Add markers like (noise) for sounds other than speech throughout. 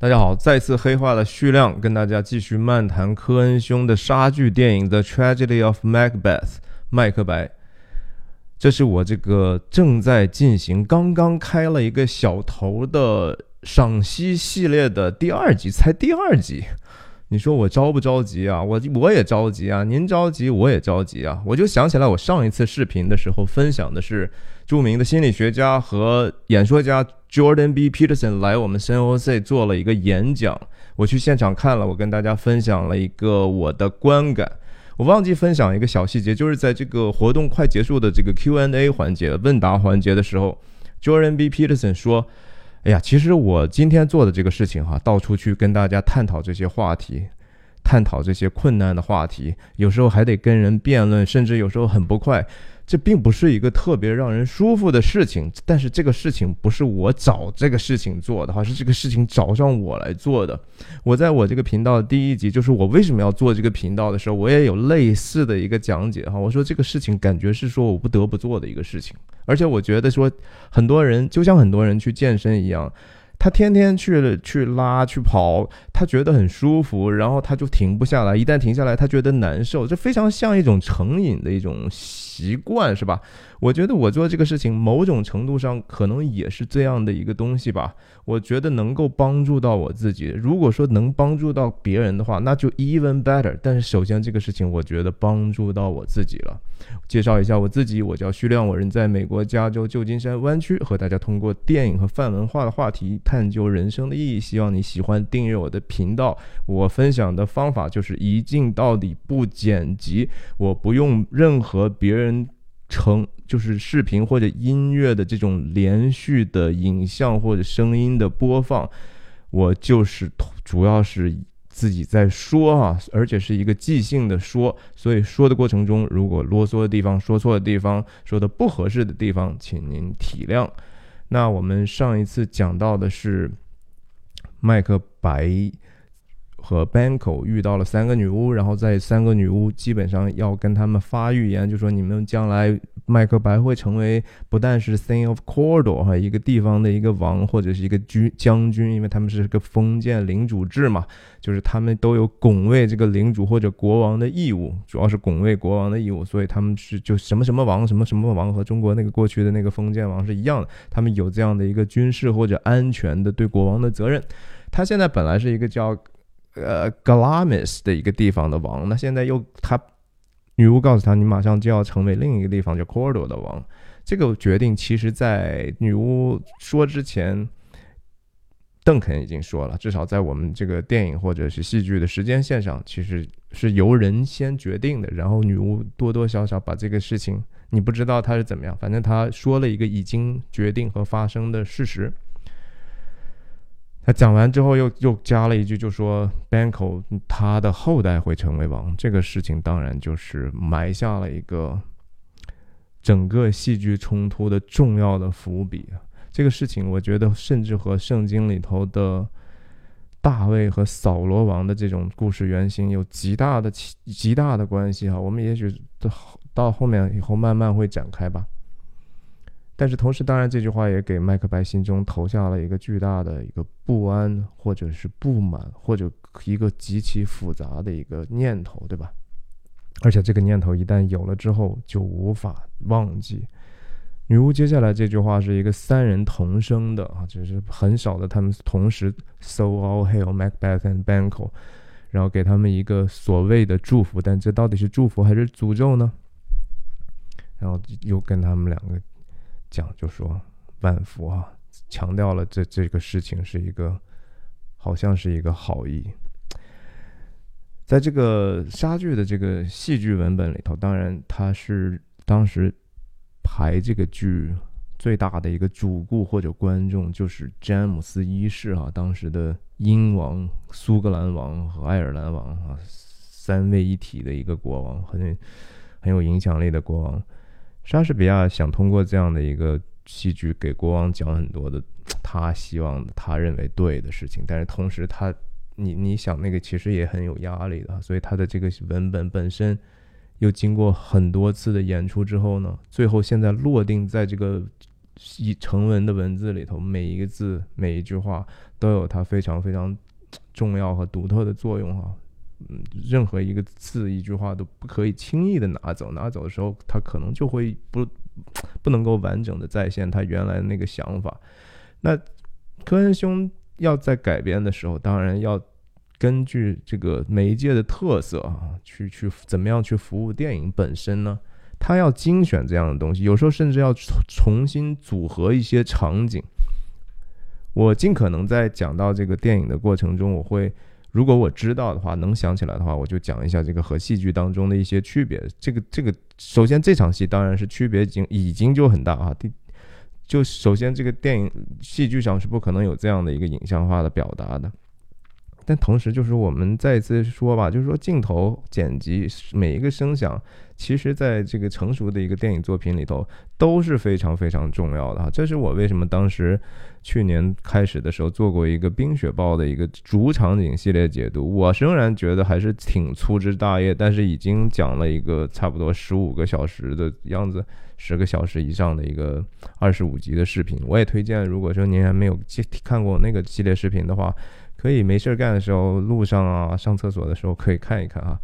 大家好，再次黑化的徐亮跟大家继续漫谈科恩兄的杀剧电影《The Tragedy of Macbeth》麦克白。这是我这个正在进行，刚刚开了一个小头的赏析系列的第二集，才第二集。你说我着不着急啊？我我也着急啊！您着急，我也着急啊！我就想起来，我上一次视频的时候分享的是著名的心理学家和演说家 Jordan B. Peterson 来我们 SNOC 做了一个演讲，我去现场看了，我跟大家分享了一个我的观感。我忘记分享一个小细节，就是在这个活动快结束的这个 Q&A 环节、问答环节的时候，Jordan B. Peterson 说。哎呀，其实我今天做的这个事情哈，到处去跟大家探讨这些话题，探讨这些困难的话题，有时候还得跟人辩论，甚至有时候很不快。这并不是一个特别让人舒服的事情，但是这个事情不是我找这个事情做的哈，是这个事情找上我来做的。我在我这个频道第一集，就是我为什么要做这个频道的时候，我也有类似的一个讲解哈。我说这个事情感觉是说我不得不做的一个事情，而且我觉得说很多人就像很多人去健身一样。他天天去去拉去跑，他觉得很舒服，然后他就停不下来。一旦停下来，他觉得难受，这非常像一种成瘾的一种习惯，是吧？我觉得我做这个事情，某种程度上可能也是这样的一个东西吧。我觉得能够帮助到我自己。如果说能帮助到别人的话，那就 even better。但是首先这个事情，我觉得帮助到我自己了。介绍一下我自己，我叫徐亮，我人在美国加州旧金山湾区，和大家通过电影和泛文化的话题探究人生的意义。希望你喜欢订阅我的频道。我分享的方法就是一镜到底，不剪辑，我不用任何别人成。就是视频或者音乐的这种连续的影像或者声音的播放，我就是主要是自己在说啊，而且是一个即兴的说，所以说的过程中如果啰嗦的地方、说错的地方、说的不合适的地方，请您体谅。那我们上一次讲到的是麦克白。和 Banco 遇到了三个女巫，然后在三个女巫基本上要跟他们发预言，就说你们将来麦克白会成为不但是 Thing of Cordor 哈一个地方的一个王或者是一个军将军，因为他们是个封建领主制嘛，就是他们都有拱卫这个领主或者国王的义务，主要是拱卫国王的义务，所以他们是就什么什么王什么什么王和中国那个过去的那个封建王是一样的，他们有这样的一个军事或者安全的对国王的责任。他现在本来是一个叫。呃 g l a m i s 的一个地方的王，那现在又他女巫告诉他，你马上就要成为另一个地方叫 Cordo 的王。这个决定其实，在女巫说之前，邓肯已经说了，至少在我们这个电影或者是戏剧的时间线上，其实是由人先决定的，然后女巫多多少少把这个事情，你不知道他是怎么样，反正他说了一个已经决定和发生的事实。他讲完之后，又又加了一句，就说 Banco 他的后代会成为王。这个事情当然就是埋下了一个整个戏剧冲突的重要的伏笔。这个事情，我觉得甚至和圣经里头的大卫和扫罗王的这种故事原型有极大的极大的关系哈。我们也许到到后面以后慢慢会展开吧。但是同时，当然这句话也给麦克白心中投下了一个巨大的一个不安，或者是不满，或者一个极其复杂的一个念头，对吧？而且这个念头一旦有了之后，就无法忘记。女巫接下来这句话是一个三人同声的啊，就是很少的他们同时 “So all hail Macbeth and Banquo”，然后给他们一个所谓的祝福，但这到底是祝福还是诅咒呢？然后又跟他们两个。讲就说万福啊，强调了这这个事情是一个，好像是一个好意。在这个莎剧的这个戏剧文本里头，当然他是当时排这个剧最大的一个主顾或者观众，就是詹姆斯一世啊，当时的英王、苏格兰王和爱尔兰王啊，三位一体的一个国王，很很有影响力的国王。莎士比亚想通过这样的一个戏剧给国王讲很多的他希望、他认为对的事情，但是同时他，你你想那个其实也很有压力的，所以他的这个文本本身又经过很多次的演出之后呢，最后现在落定在这个一成文的文字里头，每一个字、每一句话都有它非常非常重要和独特的作用哈。嗯，任何一个字、一句话都不可以轻易的拿走，拿走的时候，它可能就会不不能够完整的再现他原来那个想法。那科恩兄要在改编的时候，当然要根据这个媒介的特色啊，去去怎么样去服务电影本身呢？他要精选这样的东西，有时候甚至要重新组合一些场景。我尽可能在讲到这个电影的过程中，我会如果我知道的话，能想起来的话，我就讲一下这个和戏剧当中的一些区别。这个这个，首先这场戏当然是区别已经已经就很大啊。第就首先这个电影戏剧上是不可能有这样的一个影像化的表达的。但同时，就是我们再次说吧，就是说镜头剪辑每一个声响，其实在这个成熟的一个电影作品里头都是非常非常重要的哈。这是我为什么当时去年开始的时候做过一个《冰雪暴》的一个主场景系列解读。我仍然觉得还是挺粗枝大叶，但是已经讲了一个差不多十五个小时的样子，十个小时以上的一个二十五集的视频。我也推荐，如果说您还没有看过那个系列视频的话。可以没事干的时候，路上啊，上厕所的时候可以看一看啊。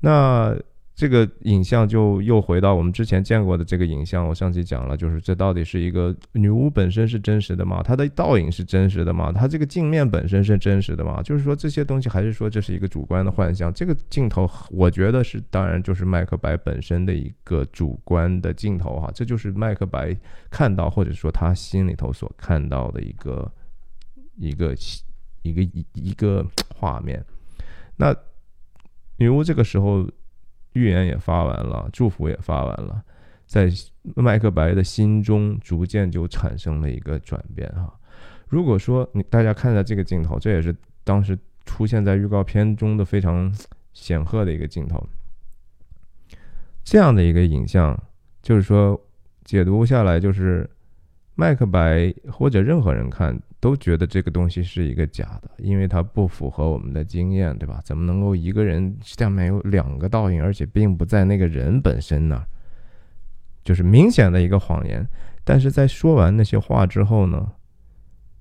那这个影像就又回到我们之前见过的这个影像。我上期讲了，就是这到底是一个女巫本身是真实的吗？她的倒影是真实的吗？她这个镜面本身是真实的吗？就是说这些东西，还是说这是一个主观的幻象？这个镜头，我觉得是，当然就是麦克白本身的一个主观的镜头哈。这就是麦克白看到，或者说他心里头所看到的一个一个。一个一一个画面，那女巫这个时候预言也发完了，祝福也发完了，在麦克白的心中逐渐就产生了一个转变哈。如果说你大家看一下这个镜头，这也是当时出现在预告片中的非常显赫的一个镜头，这样的一个影像，就是说解读下来就是麦克白或者任何人看。都觉得这个东西是一个假的，因为它不符合我们的经验，对吧？怎么能够一个人下面有两个倒影，而且并不在那个人本身呢？就是明显的一个谎言。但是在说完那些话之后呢，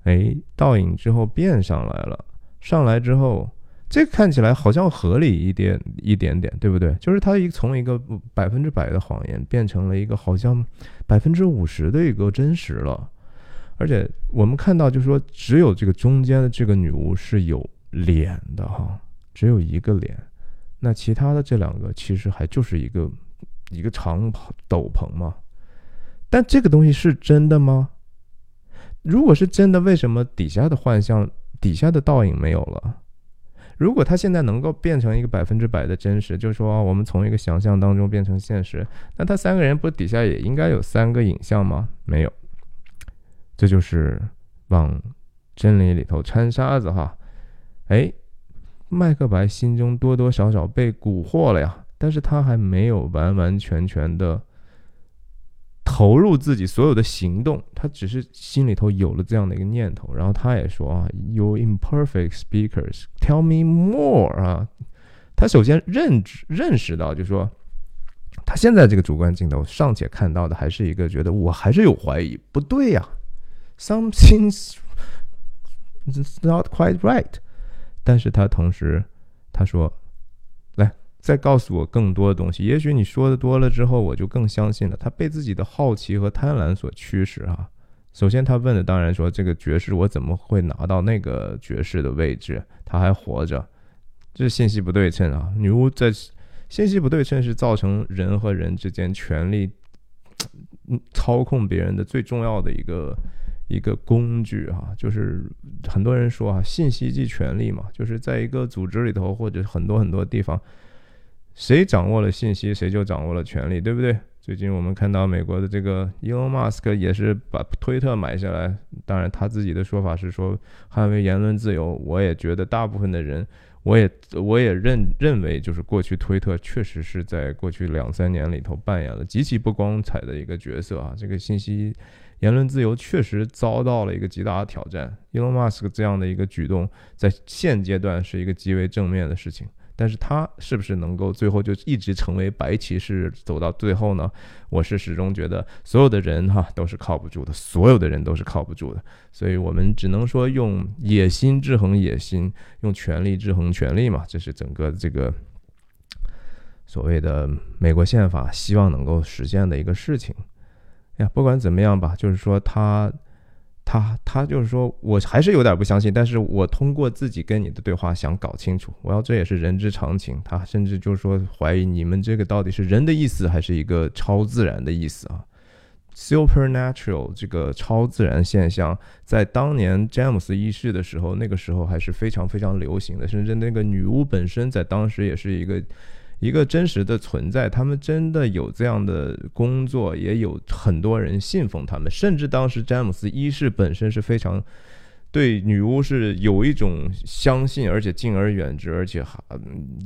哎，倒影之后变上来了，上来之后，这看起来好像合理一点一点点，对不对？就是它一从一个百分之百的谎言变成了一个好像百分之五十的一个真实了。而且我们看到，就是说，只有这个中间的这个女巫是有脸的哈，只有一个脸，那其他的这两个其实还就是一个一个长斗篷嘛。但这个东西是真的吗？如果是真的，为什么底下的幻象、底下的倒影没有了？如果它现在能够变成一个百分之百的真实，就是说我们从一个想象当中变成现实，那他三个人不底下也应该有三个影像吗？没有。这就是往真理里头掺沙子哈，哎，麦克白心中多多少少被蛊惑了呀，但是他还没有完完全全的投入自己所有的行动，他只是心里头有了这样的一个念头，然后他也说啊，You imperfect speakers, tell me more 啊，他首先认知认识到，就说他现在这个主观镜头尚且看到的还是一个觉得我还是有怀疑，不对呀。Something's not quite right，但是他同时他说：“，再告诉我更多的东西。也许你说的多了之后，我就更相信了。”他被自己的好奇和贪婪所驱使啊。首先，他问的当然说：“这个爵士我怎么会拿到那个爵士的位置？他还活着，这信息不对称啊！女巫在信息不对称是造成人和人之间权力操控别人的最重要的一个。”一个工具哈，就是很多人说啊，信息即权力嘛，就是在一个组织里头或者很多很多地方，谁掌握了信息，谁就掌握了权力，对不对？最近我们看到美国的这个 Elon Musk 也是把推特买下来，当然他自己的说法是说捍卫言论自由。我也觉得大部分的人，我也我也认认为，就是过去推特确实是在过去两三年里头扮演了极其不光彩的一个角色啊，这个信息。言论自由确实遭到了一个极大的挑战。Elon Musk 这样的一个举动，在现阶段是一个极为正面的事情，但是他是不是能够最后就一直成为白骑士走到最后呢？我是始终觉得所有的人哈都是靠不住的，所有的人都是靠不住的，所以我们只能说用野心制衡野心，用权力制衡权力嘛，这是整个这个所谓的美国宪法希望能够实现的一个事情。呀，不管怎么样吧，就是说他。他他就是说，我还是有点不相信，但是我通过自己跟你的对话想搞清楚，我要这也是人之常情。他甚至就是说怀疑你们这个到底是人的意思还是一个超自然的意思啊？Supernatural 这个超自然现象，在当年詹姆斯一世的时候，那个时候还是非常非常流行的，甚至那个女巫本身在当时也是一个。一个真实的存在，他们真的有这样的工作，也有很多人信奉他们。甚至当时詹姆斯一世本身是非常对女巫是有一种相信，而且敬而远之，而且还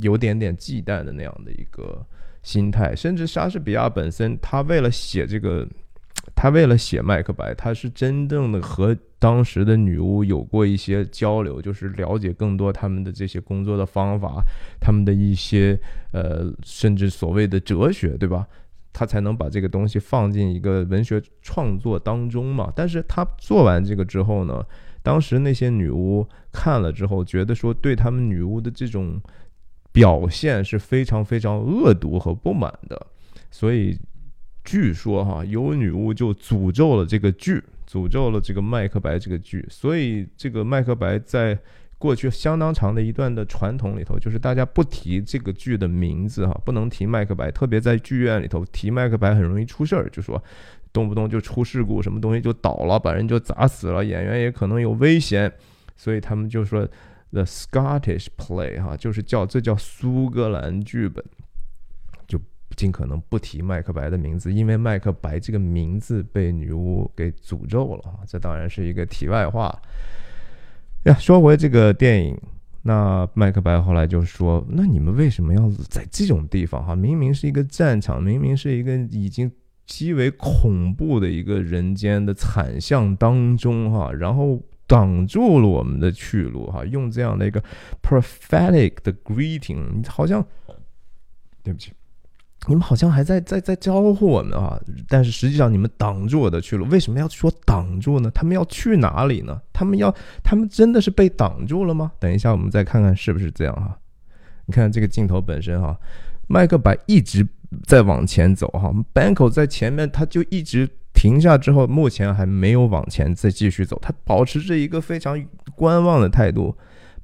有点点忌惮的那样的一个心态。甚至莎士比亚本身，他为了写这个。他为了写麦克白，他是真正的和当时的女巫有过一些交流，就是了解更多他们的这些工作的方法，他们的一些呃，甚至所谓的哲学，对吧？他才能把这个东西放进一个文学创作当中嘛。但是他做完这个之后呢，当时那些女巫看了之后，觉得说对他们女巫的这种表现是非常非常恶毒和不满的，所以。据说哈，有女巫就诅咒了这个剧，诅咒了这个麦克白这个剧。所以这个麦克白在过去相当长的一段的传统里头，就是大家不提这个剧的名字哈，不能提麦克白。特别在剧院里头提麦克白很容易出事儿，就说动不动就出事故，什么东西就倒了，把人就砸死了，演员也可能有危险。所以他们就说 The Scottish Play 哈，就是叫这叫苏格兰剧本。尽可能不提麦克白的名字，因为麦克白这个名字被女巫给诅咒了！这当然是一个题外话呀。说回这个电影，那麦克白后来就说：“那你们为什么要在这种地方？哈，明明是一个战场，明明是一个已经极为恐怖的一个人间的惨象当中，哈，然后挡住了我们的去路，哈，用这样的一个 prophetic 的 greeting，好像对不起。”你们好像还在在在招呼我们啊，但是实际上你们挡住我的去路。为什么要说挡住呢？他们要去哪里呢？他们要，他们真的是被挡住了吗？等一下，我们再看看是不是这样哈。你看这个镜头本身哈，麦克白一直在往前走哈，Banko 在前面，他就一直停下之后，目前还没有往前再继续走，他保持着一个非常观望的态度。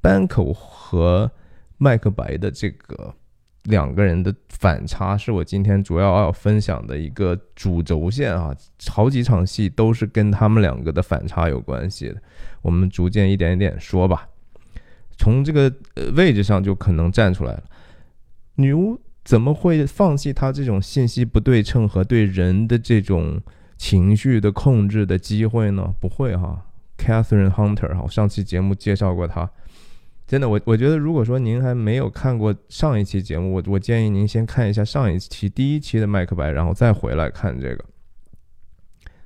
，bank 和麦克白的这个。两个人的反差是我今天主要要分享的一个主轴线啊，好几场戏都是跟他们两个的反差有关系的。我们逐渐一点一点说吧。从这个呃位置上就可能站出来了。女巫怎么会放弃她这种信息不对称和对人的这种情绪的控制的机会呢？不会哈，Catherine Hunter 哈，我上期节目介绍过她。真的，我我觉得，如果说您还没有看过上一期节目，我我建议您先看一下上一期第一期的麦克白，然后再回来看这个。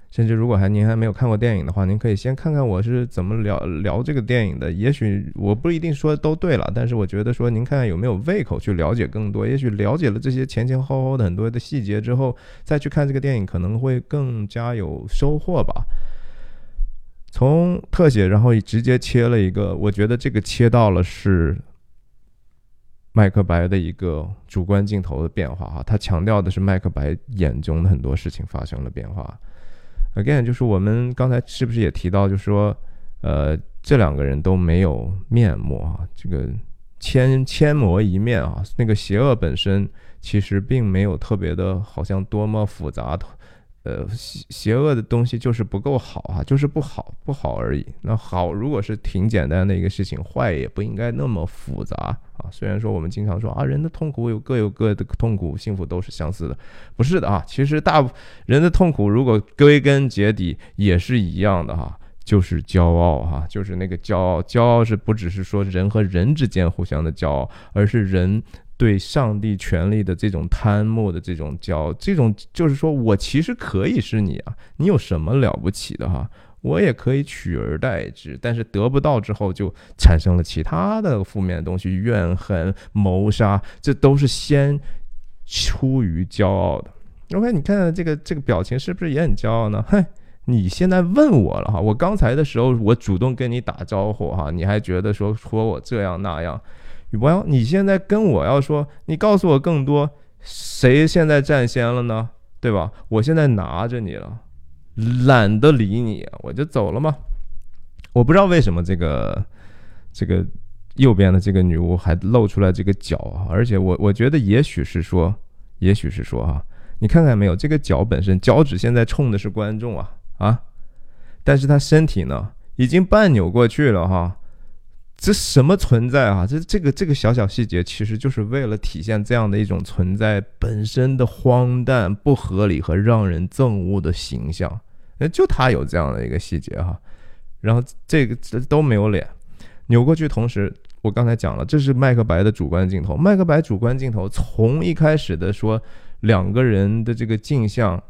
甚至如果还您还没有看过电影的话，您可以先看看我是怎么聊聊这个电影的。也许我不一定说都对了，但是我觉得说您看看有没有胃口去了解更多。也许了解了这些前前后后的很多的细节之后，再去看这个电影可能会更加有收获吧。从特写，然后直接切了一个，我觉得这个切到了是麦克白的一个主观镜头的变化哈，他强调的是麦克白眼中的很多事情发生了变化。Again，就是我们刚才是不是也提到，就是说，呃，这两个人都没有面目啊，这个千千磨一面啊，那个邪恶本身其实并没有特别的，好像多么复杂。呃，邪邪恶的东西就是不够好啊，就是不好，不好而已。那好，如果是挺简单的一个事情，坏也不应该那么复杂啊。虽然说我们经常说啊，人的痛苦有各有各的痛苦，幸福都是相似的，不是的啊。其实大人的痛苦，如果归根结底也是一样的哈，就是骄傲哈，就是那个骄傲。骄傲是不只是说人和人之间互相的骄傲，而是人。对上帝权力的这种贪慕的这种骄傲，这种就是说我其实可以是你啊，你有什么了不起的哈？我也可以取而代之，但是得不到之后就产生了其他的负面的东西，怨恨、谋杀，这都是先出于骄傲的。OK，你看这个这个表情是不是也很骄傲呢？嘿，你现在问我了哈，我刚才的时候我主动跟你打招呼哈，你还觉得说说我这样那样，我要你现在跟我要说，你告诉我更多，谁现在占先了呢？对吧？我现在拿着你了。懒得理你，我就走了嘛。我不知道为什么这个这个右边的这个女巫还露出来这个脚啊，而且我我觉得也许是说，也许是说哈，你看看没有，这个脚本身脚趾现在冲的是观众啊啊，但是他身体呢已经半扭过去了哈。这什么存在啊？这这个这个小小细节，其实就是为了体现这样的一种存在本身的荒诞、不合理和让人憎恶的形象。哎，就他有这样的一个细节哈，然后这个这都没有脸，扭过去。同时，我刚才讲了，这是麦克白的主观镜头。麦克白主观镜头从一开始的说两个人的这个镜像，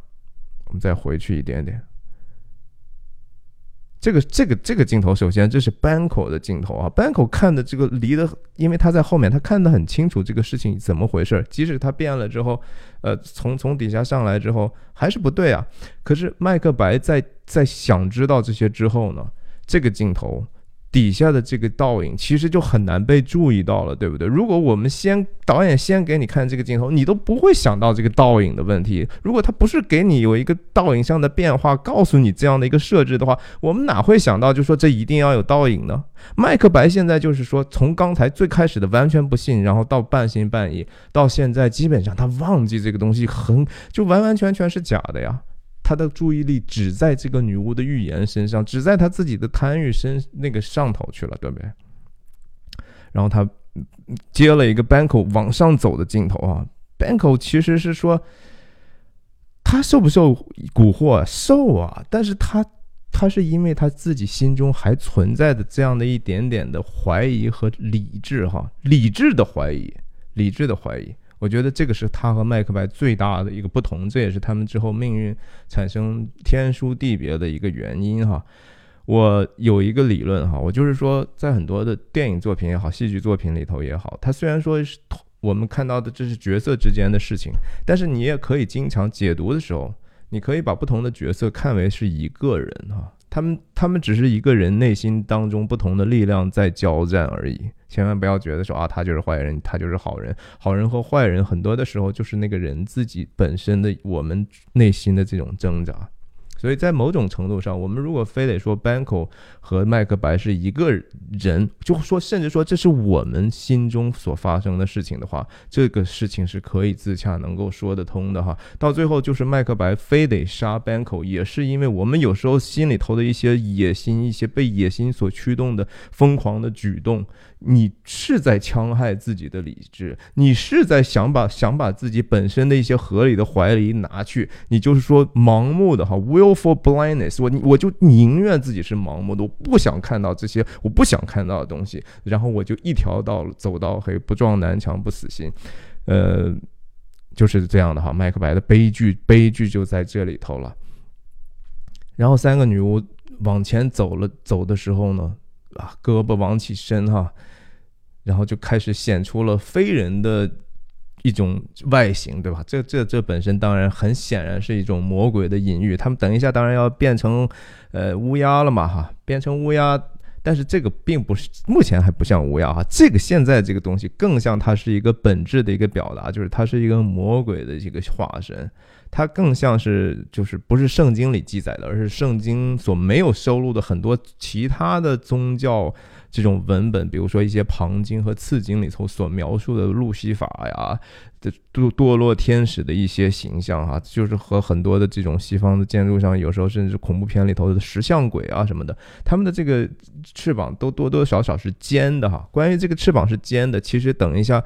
我们再回去一点点。这个这个这个镜头，首先这是 Banco 的镜头啊，Banco 看的这个离得，因为他在后面，他看得很清楚这个事情怎么回事。即使他变了之后，呃，从从底下上来之后还是不对啊。可是麦克白在在想知道这些之后呢，这个镜头。底下的这个倒影其实就很难被注意到了，对不对？如果我们先导演先给你看这个镜头，你都不会想到这个倒影的问题。如果他不是给你有一个倒影上的变化，告诉你这样的一个设置的话，我们哪会想到就说这一定要有倒影呢？麦克白现在就是说，从刚才最开始的完全不信，然后到半信半疑，到现在基本上他忘记这个东西，很就完完全全是假的呀。他的注意力只在这个女巫的预言身上，只在他自己的贪欲身那个上头去了，对不对？然后他接了一个 Banco 往上走的镜头啊，Banco 其实是说他受不受蛊惑？受啊！但是他他是因为他自己心中还存在的这样的一点点的怀疑和理智哈，理智的怀疑，理智的怀疑。我觉得这个是他和麦克白最大的一个不同，这也是他们之后命运产生天书地别的一个原因哈。我有一个理论哈，我就是说，在很多的电影作品也好，戏剧作品里头也好，它虽然说是我们看到的这是角色之间的事情，但是你也可以经常解读的时候，你可以把不同的角色看为是一个人哈。他们他们只是一个人内心当中不同的力量在交战而已，千万不要觉得说啊，他就是坏人，他就是好人，好人和坏人很多的时候就是那个人自己本身的我们内心的这种挣扎。所以在某种程度上，我们如果非得说 Banco 和麦克白是一个人，就说甚至说这是我们心中所发生的事情的话，这个事情是可以自洽能够说得通的哈。到最后就是麦克白非得杀 Banco，也是因为我们有时候心里头的一些野心，一些被野心所驱动的疯狂的举动。你是在戕害自己的理智，你是在想把想把自己本身的一些合理的怀疑拿去，你就是说盲目的哈 for blindness，我我就宁愿自己是盲目的，我不想看到这些我不想看到的东西，然后我就一条道走到黑，不撞南墙不死心，呃，就是这样的哈，麦克白的悲剧悲剧就在这里头了。然后三个女巫往前走了走的时候呢？啊，胳膊往起伸哈，然后就开始显出了非人的一种外形，对吧？这这这本身当然很显然是一种魔鬼的隐喻。他们等一下当然要变成呃乌鸦了嘛哈，变成乌鸦，但是这个并不是目前还不像乌鸦哈，这个现在这个东西更像它是一个本质的一个表达，就是它是一个魔鬼的一个化身。它更像是，就是不是圣经里记载的，而是圣经所没有收录的很多其他的宗教这种文本，比如说一些旁经和次经里头所描述的路西法呀这堕堕落天使的一些形象哈，就是和很多的这种西方的建筑上，有时候甚至恐怖片里头的石像鬼啊什么的，他们的这个翅膀都多多少少是尖的哈。关于这个翅膀是尖的，其实等一下。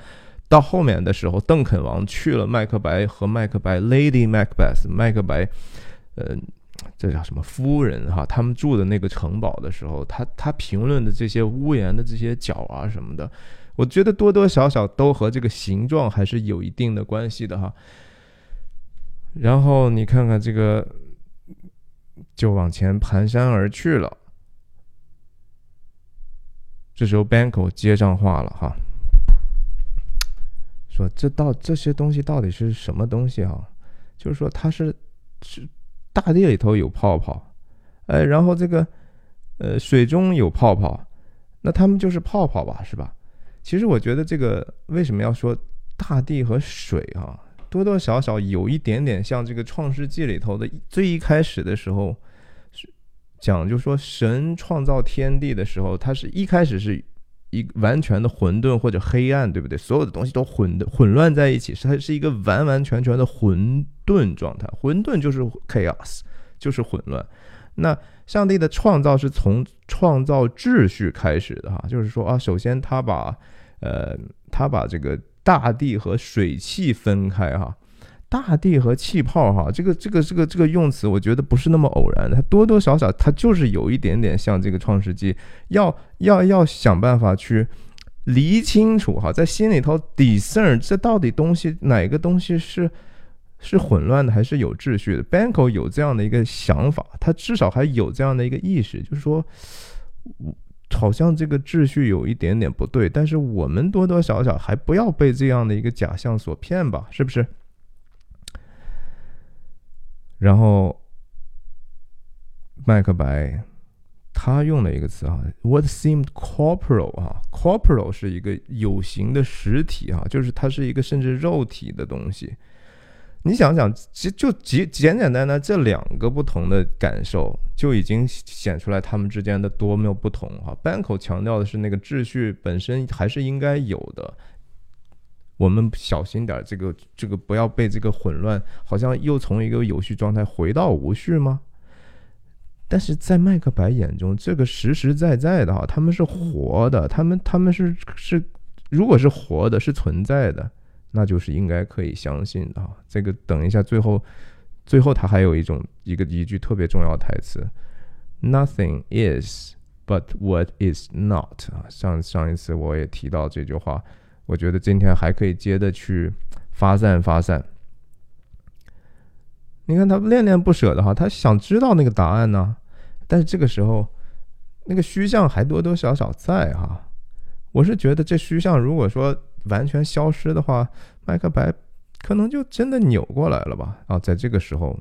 到后面的时候，邓肯王去了麦克白和麦克白 Lady Macbeth 麦克白，呃，这叫什么夫人哈？他们住的那个城堡的时候，他他评论的这些屋檐的这些角啊什么的，我觉得多多少少都和这个形状还是有一定的关系的哈。然后你看看这个就往前蹒跚而去了。这时候 Banco 接上话了哈，说这到这些东西到底是什么东西啊？就是说它是是大地里头有泡泡，哎，然后这个呃水中有泡泡，那它们就是泡泡吧，是吧？其实我觉得这个为什么要说大地和水啊？多多少少有一点点像这个《创世纪》里头的最一开始的时候，讲就说神创造天地的时候，它是一开始是一完全的混沌或者黑暗，对不对？所有的东西都混的混乱在一起，是它是一个完完全全的混沌状态。混沌就是 chaos，就是混乱。那上帝的创造是从创造秩序开始的哈，就是说啊，首先他把呃他把这个。大地和水汽分开哈，大地和气泡哈，这个这个这个这个用词，我觉得不是那么偶然的，它多多少少它就是有一点点像这个创世纪，要要要想办法去理清楚哈，在心里头 discern 这到底东西哪个东西是是混乱的还是有秩序的？Banco 有这样的一个想法，他至少还有这样的一个意识，就是说，好像这个秩序有一点点不对，但是我们多多少少还不要被这样的一个假象所骗吧，是不是？然后，麦克白他用了一个词啊，What seemed corporal 啊，corporal 是一个有形的实体啊，就是它是一个甚至肉体的东西。你想想，其就简简简单单这两个不同的感受，就已经显出来他们之间的多么不同哈。班口强调的是那个秩序本身还是应该有的，我们小心点，这个这个不要被这个混乱，好像又从一个有序状态回到无序吗？但是在麦克白眼中，这个实实在在的哈，他们是活的，他们他们是是，如果是活的，是存在的。那就是应该可以相信的哈。这个等一下，最后，最后他还有一种一个一句特别重要的台词：“Nothing is but what is not。”啊，上上一次我也提到这句话，我觉得今天还可以接着去发散发散。你看他恋恋不舍的哈，他想知道那个答案呢，但是这个时候，那个虚像还多多少少在哈。我是觉得这虚像如果说。完全消失的话，麦克白可能就真的扭过来了吧？啊，在这个时候，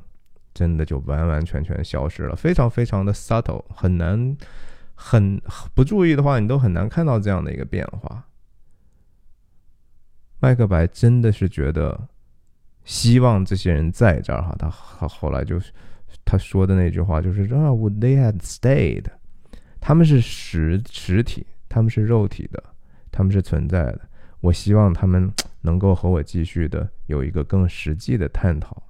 真的就完完全全消失了，非常非常的 subtle，很难，很不注意的话，你都很难看到这样的一个变化。麦克白真的是觉得希望这些人在这儿哈，他他后来就是他说的那句话就是啊，Would they had stayed？他们是实实体，他们是肉体的，他们是存在的。我希望他们能够和我继续的有一个更实际的探讨，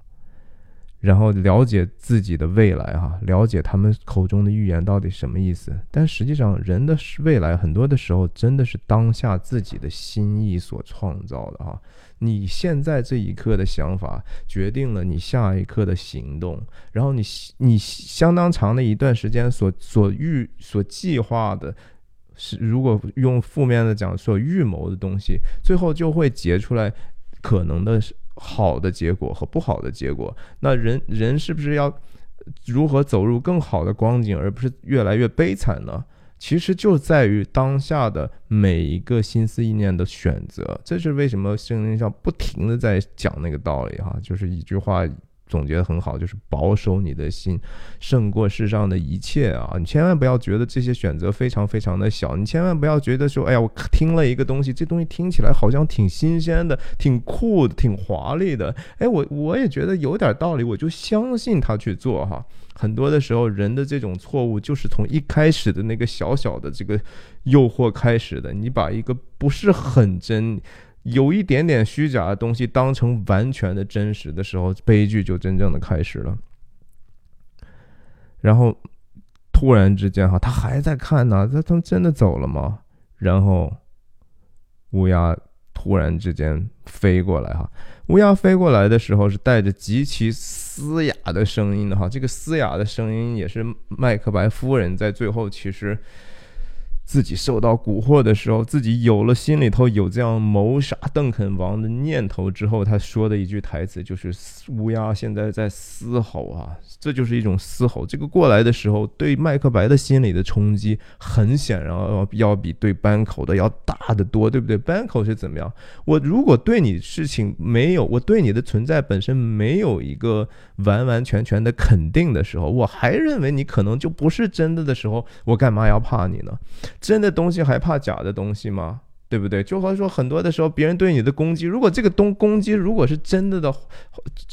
然后了解自己的未来哈，了解他们口中的预言到底什么意思。但实际上，人的未来很多的时候真的是当下自己的心意所创造的哈。你现在这一刻的想法决定了你下一刻的行动，然后你你相当长的一段时间所所预所计划的。是，如果用负面的讲，所预谋的东西，最后就会结出来可能的好的结果和不好的结果。那人人是不是要如何走入更好的光景，而不是越来越悲惨呢？其实就在于当下的每一个心思意念的选择。这是为什么圣经上不停的在讲那个道理哈，就是一句话。总结的很好，就是保守你的心，胜过世上的一切啊！你千万不要觉得这些选择非常非常的小，你千万不要觉得说，哎呀，我听了一个东西，这东西听起来好像挺新鲜的，挺酷的，挺华丽的，哎，我我也觉得有点道理，我就相信他去做哈。很多的时候，人的这种错误就是从一开始的那个小小的这个诱惑开始的，你把一个不是很真。有一点点虚假的东西当成完全的真实的时候，悲剧就真正的开始了。然后突然之间，哈，他还在看呢，他他们真的走了吗？然后乌鸦突然之间飞过来，哈，乌鸦飞过来的时候是带着极其嘶哑的声音的，哈，这个嘶哑的声音也是麦克白夫人在最后其实。自己受到蛊惑的时候，自己有了心里头有这样谋杀邓肯王的念头之后，他说的一句台词就是：“乌鸦现在在嘶吼啊！”这就是一种嘶吼。这个过来的时候，对麦克白的心理的冲击，很显然要要比对班口的要大得多，对不对？班口是怎么样？我如果对你事情没有，我对你的存在本身没有一个完完全全的肯定的时候，我还认为你可能就不是真的的时候，我干嘛要怕你呢？真的东西还怕假的东西吗？对不对？就好像说很多的时候，别人对你的攻击，如果这个东攻击如果是真的的，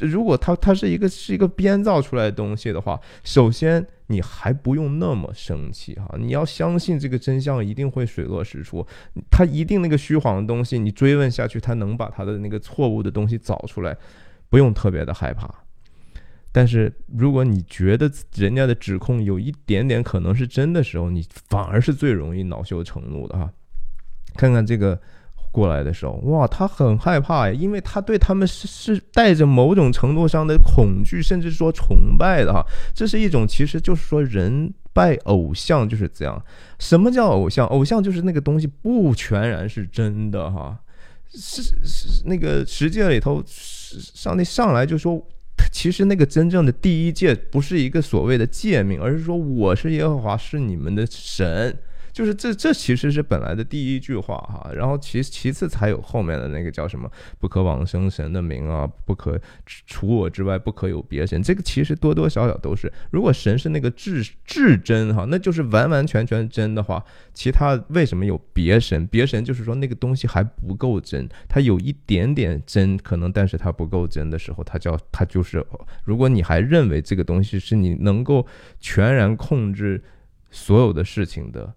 如果它它是一个是一个编造出来的东西的话，首先你还不用那么生气哈，你要相信这个真相一定会水落石出，他一定那个虚晃的东西，你追问下去，他能把他的那个错误的东西找出来，不用特别的害怕。但是如果你觉得人家的指控有一点点可能是真的时候，你反而是最容易恼羞成怒的哈。看看这个过来的时候，哇，他很害怕呀，因为他对他们是是带着某种程度上的恐惧，甚至说崇拜的哈。这是一种，其实就是说人拜偶像就是这样。什么叫偶像？偶像就是那个东西不全然是真的哈，是是那个实际里头，上帝上来就说。(laughs) 其实那个真正的第一诫不是一个所谓的诫命，而是说我是耶和华，是你们的神。就是这，这其实是本来的第一句话哈，然后其其次才有后面的那个叫什么“不可往生神的名啊，不可除我之外不可有别神”。这个其实多多少少都是，如果神是那个至至真哈，那就是完完全全真的话，其他为什么有别神？别神就是说那个东西还不够真，它有一点点真可能，但是它不够真的时候，它叫它就是。如果你还认为这个东西是你能够全然控制所有的事情的。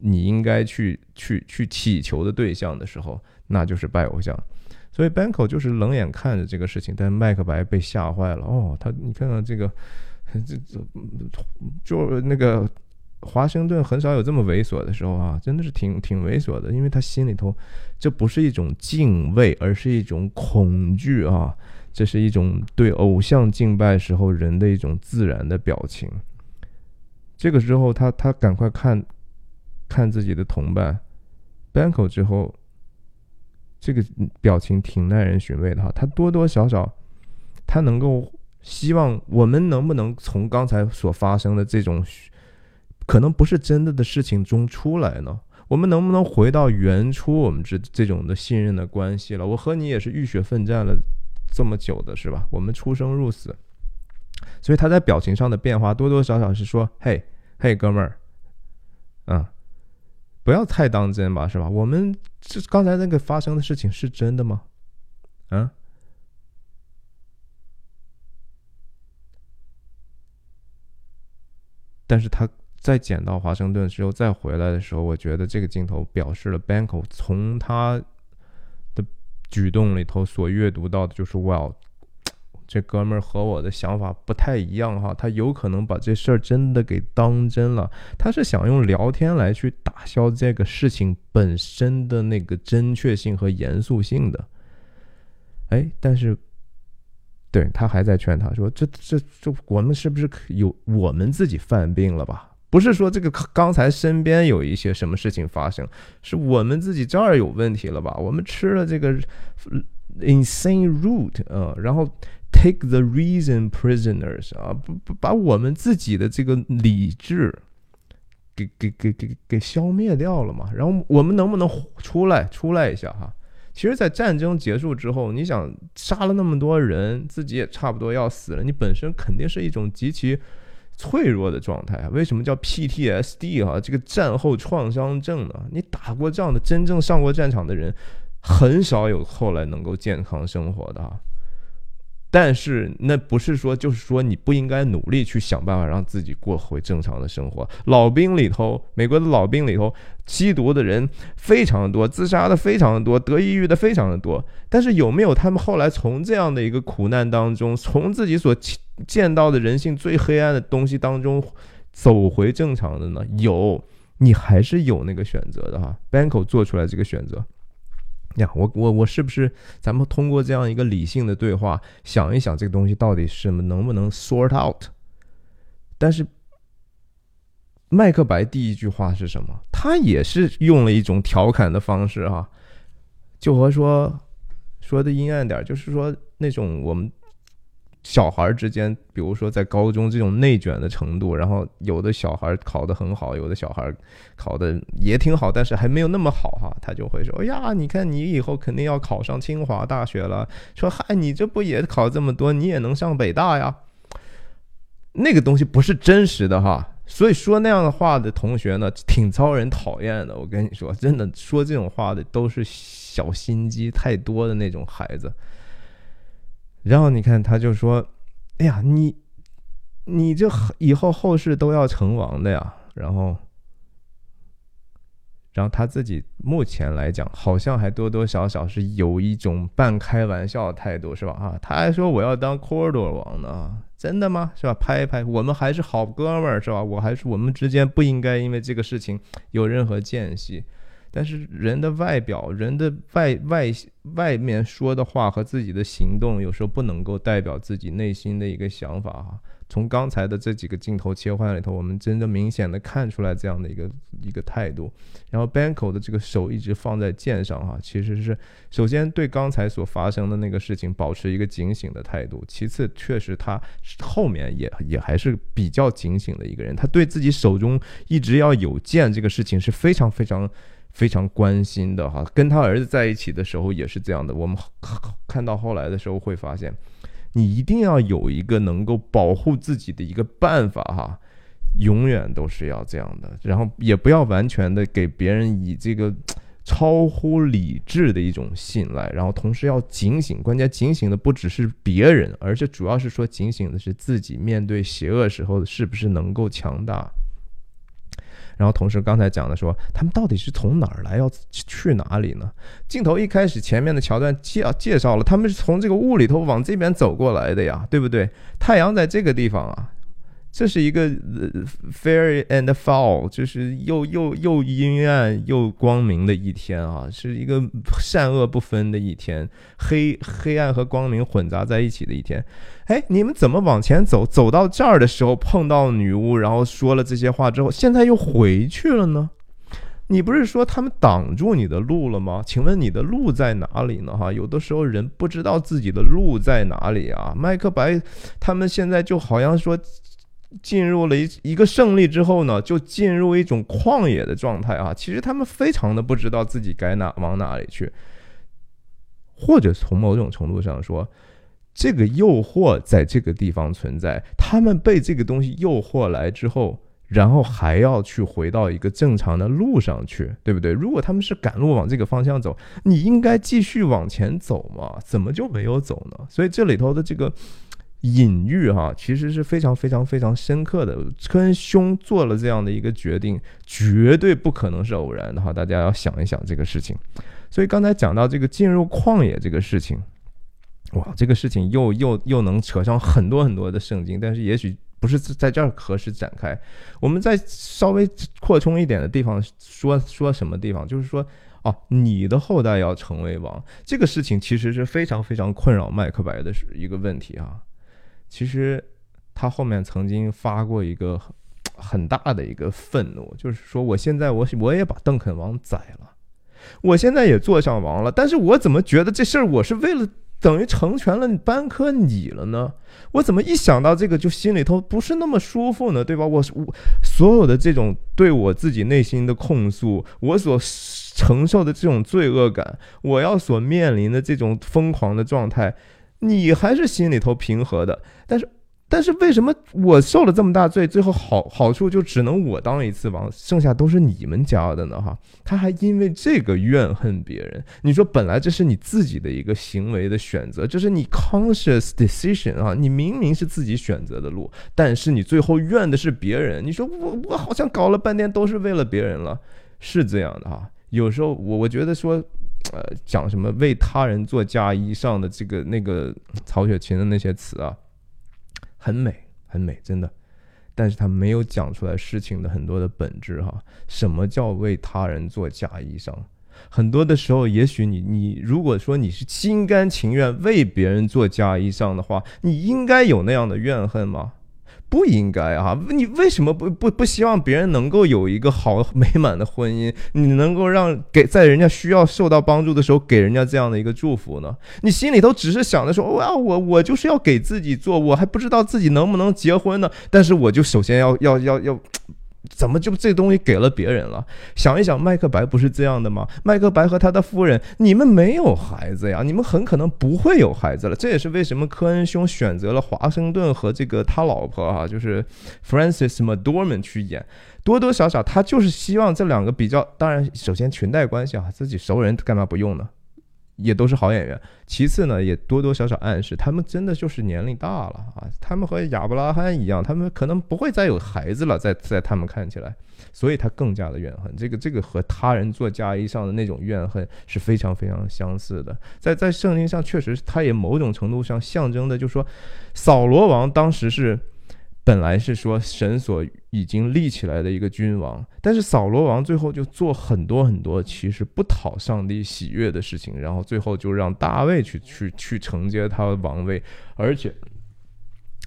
你应该去去去祈求的对象的时候，那就是拜偶像。所以 Banko 就是冷眼看着这个事情，但麦克白被吓坏了。哦，他你看看这个，(laughs) 这这就那个华盛顿很少有这么猥琐的时候啊，真的是挺挺猥琐的，因为他心里头这不是一种敬畏，而是一种恐惧啊，这是一种对偶像敬拜时候人的一种自然的表情。这个时候，他他赶快看。看自己的同伴，Banko 之后，这个表情挺耐人寻味的哈。他多多少少，他能够希望我们能不能从刚才所发生的这种可能不是真的的事情中出来呢？我们能不能回到原初我们这这种的信任的关系了？我和你也是浴血奋战了这么久的是吧？我们出生入死，所以他在表情上的变化多多少少是说：“嘿，嘿，哥们儿，嗯。”不要太当真吧，是吧？我们这刚才那个发生的事情是真的吗？啊？但是他在捡到华盛顿之后再回来的时候，我觉得这个镜头表示了 Banko 从他的举动里头所阅读到的就是 Well。这哥们儿和我的想法不太一样哈，他有可能把这事儿真的给当真了。他是想用聊天来去打消这个事情本身的那个真确性和严肃性的。哎，但是，对他还在劝他说：“这这这，我们是不是有我们自己犯病了吧？不是说这个刚才身边有一些什么事情发生，是我们自己这儿有问题了吧？我们吃了这个 insane root 啊，然后。” Take the reason prisoners 啊，不不把我们自己的这个理智给给给给给消灭掉了嘛？然后我们能不能出来出来一下哈？其实，在战争结束之后，你想杀了那么多人，自己也差不多要死了，你本身肯定是一种极其脆弱的状态啊。为什么叫 PTSD 哈？这个战后创伤症呢？你打过仗的，真正上过战场的人，很少有后来能够健康生活的哈。但是那不是说，就是说你不应该努力去想办法让自己过回正常的生活。老兵里头，美国的老兵里头，吸毒的人非常多，自杀的非常多，得抑郁的非常的多。但是有没有他们后来从这样的一个苦难当中，从自己所见到的人性最黑暗的东西当中走回正常的呢？有，你还是有那个选择的哈。Banko 做出来这个选择。呀，我我我是不是咱们通过这样一个理性的对话，想一想这个东西到底是能不能 sort out？但是麦克白第一句话是什么？他也是用了一种调侃的方式哈，就和说说的阴暗点，就是说那种我们。小孩之间，比如说在高中这种内卷的程度，然后有的小孩考得很好，有的小孩考的也挺好，但是还没有那么好哈，他就会说：“哎呀，你看你以后肯定要考上清华大学了。”说：“嗨，你这不也考这么多，你也能上北大呀？”那个东西不是真实的哈，所以说那样的话的同学呢，挺遭人讨厌的。我跟你说，真的说这种话的都是小心机太多的那种孩子。然后你看，他就说：“哎呀，你，你这以后后世都要成王的呀。”然后，然后他自己目前来讲，好像还多多少少是有一种半开玩笑的态度，是吧？啊，他还说我要当 Corridor 王呢，真的吗？是吧？拍一拍，我们还是好哥们儿，是吧？我还是我们之间不应该因为这个事情有任何间隙。但是人的外表，人的外外外面说的话和自己的行动，有时候不能够代表自己内心的一个想法哈。从刚才的这几个镜头切换里头，我们真的明显的看出来这样的一个一个态度。然后 Banko 的这个手一直放在剑上哈，其实是首先对刚才所发生的那个事情保持一个警醒的态度，其次确实他后面也也还是比较警醒的一个人，他对自己手中一直要有剑这个事情是非常非常。非常关心的哈，跟他儿子在一起的时候也是这样的。我们看到后来的时候会发现，你一定要有一个能够保护自己的一个办法哈，永远都是要这样的。然后也不要完全的给别人以这个超乎理智的一种信赖，然后同时要警醒。关键警醒的不只是别人，而且主要是说警醒的是自己面对邪恶时候是不是能够强大。然后同时，刚才讲的说，他们到底是从哪儿来，要去哪里呢？镜头一开始前面的桥段介介绍了，他们是从这个雾里头往这边走过来的呀，对不对？太阳在这个地方啊。这是一个呃 fair and foul，就是又又又阴暗又光明的一天啊，是一个善恶不分的一天，黑黑暗和光明混杂在一起的一天。哎，你们怎么往前走？走到这儿的时候碰到女巫，然后说了这些话之后，现在又回去了呢？你不是说他们挡住你的路了吗？请问你的路在哪里呢？哈，有的时候人不知道自己的路在哪里啊。麦克白他们现在就好像说。进入了一一个胜利之后呢，就进入一种旷野的状态啊。其实他们非常的不知道自己该哪往哪里去，或者从某种程度上说，这个诱惑在这个地方存在，他们被这个东西诱惑来之后，然后还要去回到一个正常的路上去，对不对？如果他们是赶路往这个方向走，你应该继续往前走嘛，怎么就没有走呢？所以这里头的这个。隐喻哈，其实是非常非常非常深刻的。科恩兄做了这样的一个决定，绝对不可能是偶然的哈。大家要想一想这个事情。所以刚才讲到这个进入旷野这个事情，哇，这个事情又又又能扯上很多很多的圣经，但是也许不是在这儿合适展开。我们再稍微扩充一点的地方说说什么地方，就是说哦，你的后代要成为王，这个事情其实是非常非常困扰麦克白的一个问题啊。其实，他后面曾经发过一个很大的一个愤怒，就是说，我现在我我也把邓肯王宰了，我现在也坐上王了，但是我怎么觉得这事儿我是为了等于成全了班科你了呢？我怎么一想到这个就心里头不是那么舒服呢？对吧？我我所有的这种对我自己内心的控诉，我所承受的这种罪恶感，我要所面临的这种疯狂的状态。你还是心里头平和的，但是，但是为什么我受了这么大罪，最后好好处就只能我当一次王，剩下都是你们家的呢？哈，他还因为这个怨恨别人。你说本来这是你自己的一个行为的选择，这是你 conscious decision 啊，你明明是自己选择的路，但是你最后怨的是别人。你说我我好像搞了半天都是为了别人了，是这样的哈。有时候我我觉得说。呃，讲什么为他人做嫁衣上的这个那个曹雪芹的那些词啊，很美很美，真的。但是他没有讲出来事情的很多的本质哈。什么叫为他人做嫁衣裳？很多的时候，也许你你如果说你是心甘情愿为别人做嫁衣裳的话，你应该有那样的怨恨吗？不应该啊！你为什么不不不希望别人能够有一个好美满的婚姻？你能够让给在人家需要受到帮助的时候给人家这样的一个祝福呢？你心里头只是想着说，哇，我我就是要给自己做，我还不知道自己能不能结婚呢，但是我就首先要要要要。怎么就这东西给了别人了？想一想，麦克白不是这样的吗？麦克白和他的夫人，你们没有孩子呀，你们很可能不会有孩子了。这也是为什么科恩兄选择了华盛顿和这个他老婆哈，就是 Francis m c d o r m a n 去演。多多少少，他就是希望这两个比较，当然，首先裙带关系啊，自己熟人干嘛不用呢？也都是好演员。其次呢，也多多少少暗示他们真的就是年龄大了啊。他们和亚伯拉罕一样，他们可能不会再有孩子了，在在他们看起来，所以他更加的怨恨。这个这个和他人做嫁衣上的那种怨恨是非常非常相似的。在在圣经上，确实他也某种程度上象征的，就是说，扫罗王当时是。本来是说神所已经立起来的一个君王，但是扫罗王最后就做很多很多其实不讨上帝喜悦的事情，然后最后就让大卫去去去承接他的王位，而且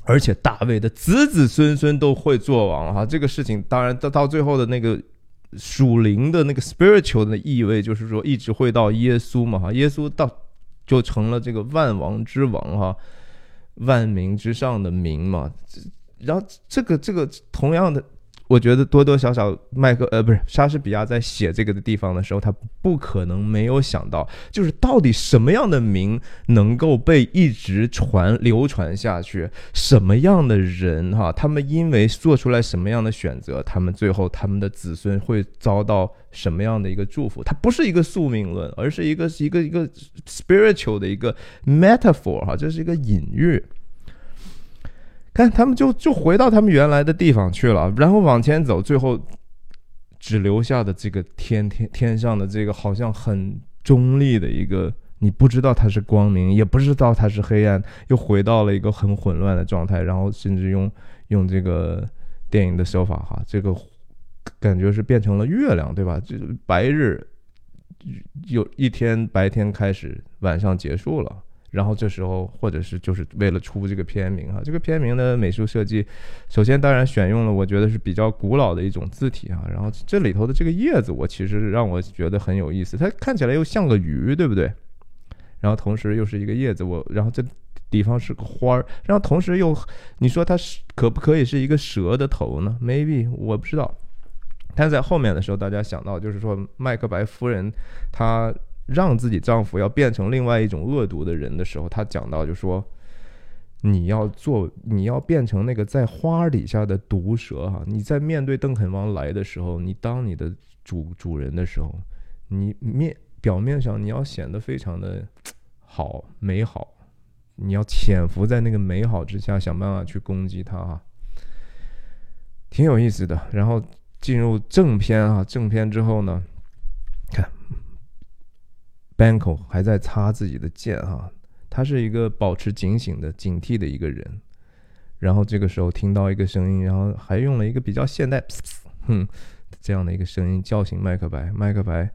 而且大卫的子子孙孙都会做王哈。这个事情当然到到最后的那个属灵的那个 spiritual 的意味，就是说一直会到耶稣嘛哈，耶稣到就成了这个万王之王哈，万民之上的民嘛。然后这个这个同样的，我觉得多多少少麦克呃不是莎士比亚在写这个的地方的时候，他不可能没有想到，就是到底什么样的名能够被一直传流传下去，什么样的人哈，他们因为做出来什么样的选择，他们最后他们的子孙会遭到什么样的一个祝福？它不是一个宿命论，而是一个是一个一个 spiritual 的一个 metaphor 哈，这是一个隐喻。看，他们就就回到他们原来的地方去了，然后往前走，最后只留下的这个天天天上的这个好像很中立的一个，你不知道它是光明，也不知道它是黑暗，又回到了一个很混乱的状态，然后甚至用用这个电影的手法哈，这个感觉是变成了月亮，对吧？就白日有一天白天开始，晚上结束了。然后这时候，或者是就是为了出这个片名哈，这个片名的美术设计，首先当然选用了我觉得是比较古老的一种字体哈。然后这里头的这个叶子，我其实让我觉得很有意思，它看起来又像个鱼，对不对？然后同时又是一个叶子，我然后这地方是个花儿，然后同时又你说它是可不可以是一个蛇的头呢？Maybe 我不知道。但在后面的时候，大家想到就是说麦克白夫人她。让自己丈夫要变成另外一种恶毒的人的时候，她讲到就说：“你要做，你要变成那个在花底下的毒蛇哈！你在面对邓肯王来的时候，你当你的主主人的时候，你面表面上你要显得非常的 (tsk) 好美好，你要潜伏在那个美好之下，想办法去攻击他哈，挺有意思的。然后进入正片啊，正片之后呢，”麦克还在擦自己的剑哈，他是一个保持警醒的、警惕的一个人。然后这个时候听到一个声音，然后还用了一个比较现代，(laughs) 哼，这样的一个声音叫醒麦克白。麦克白，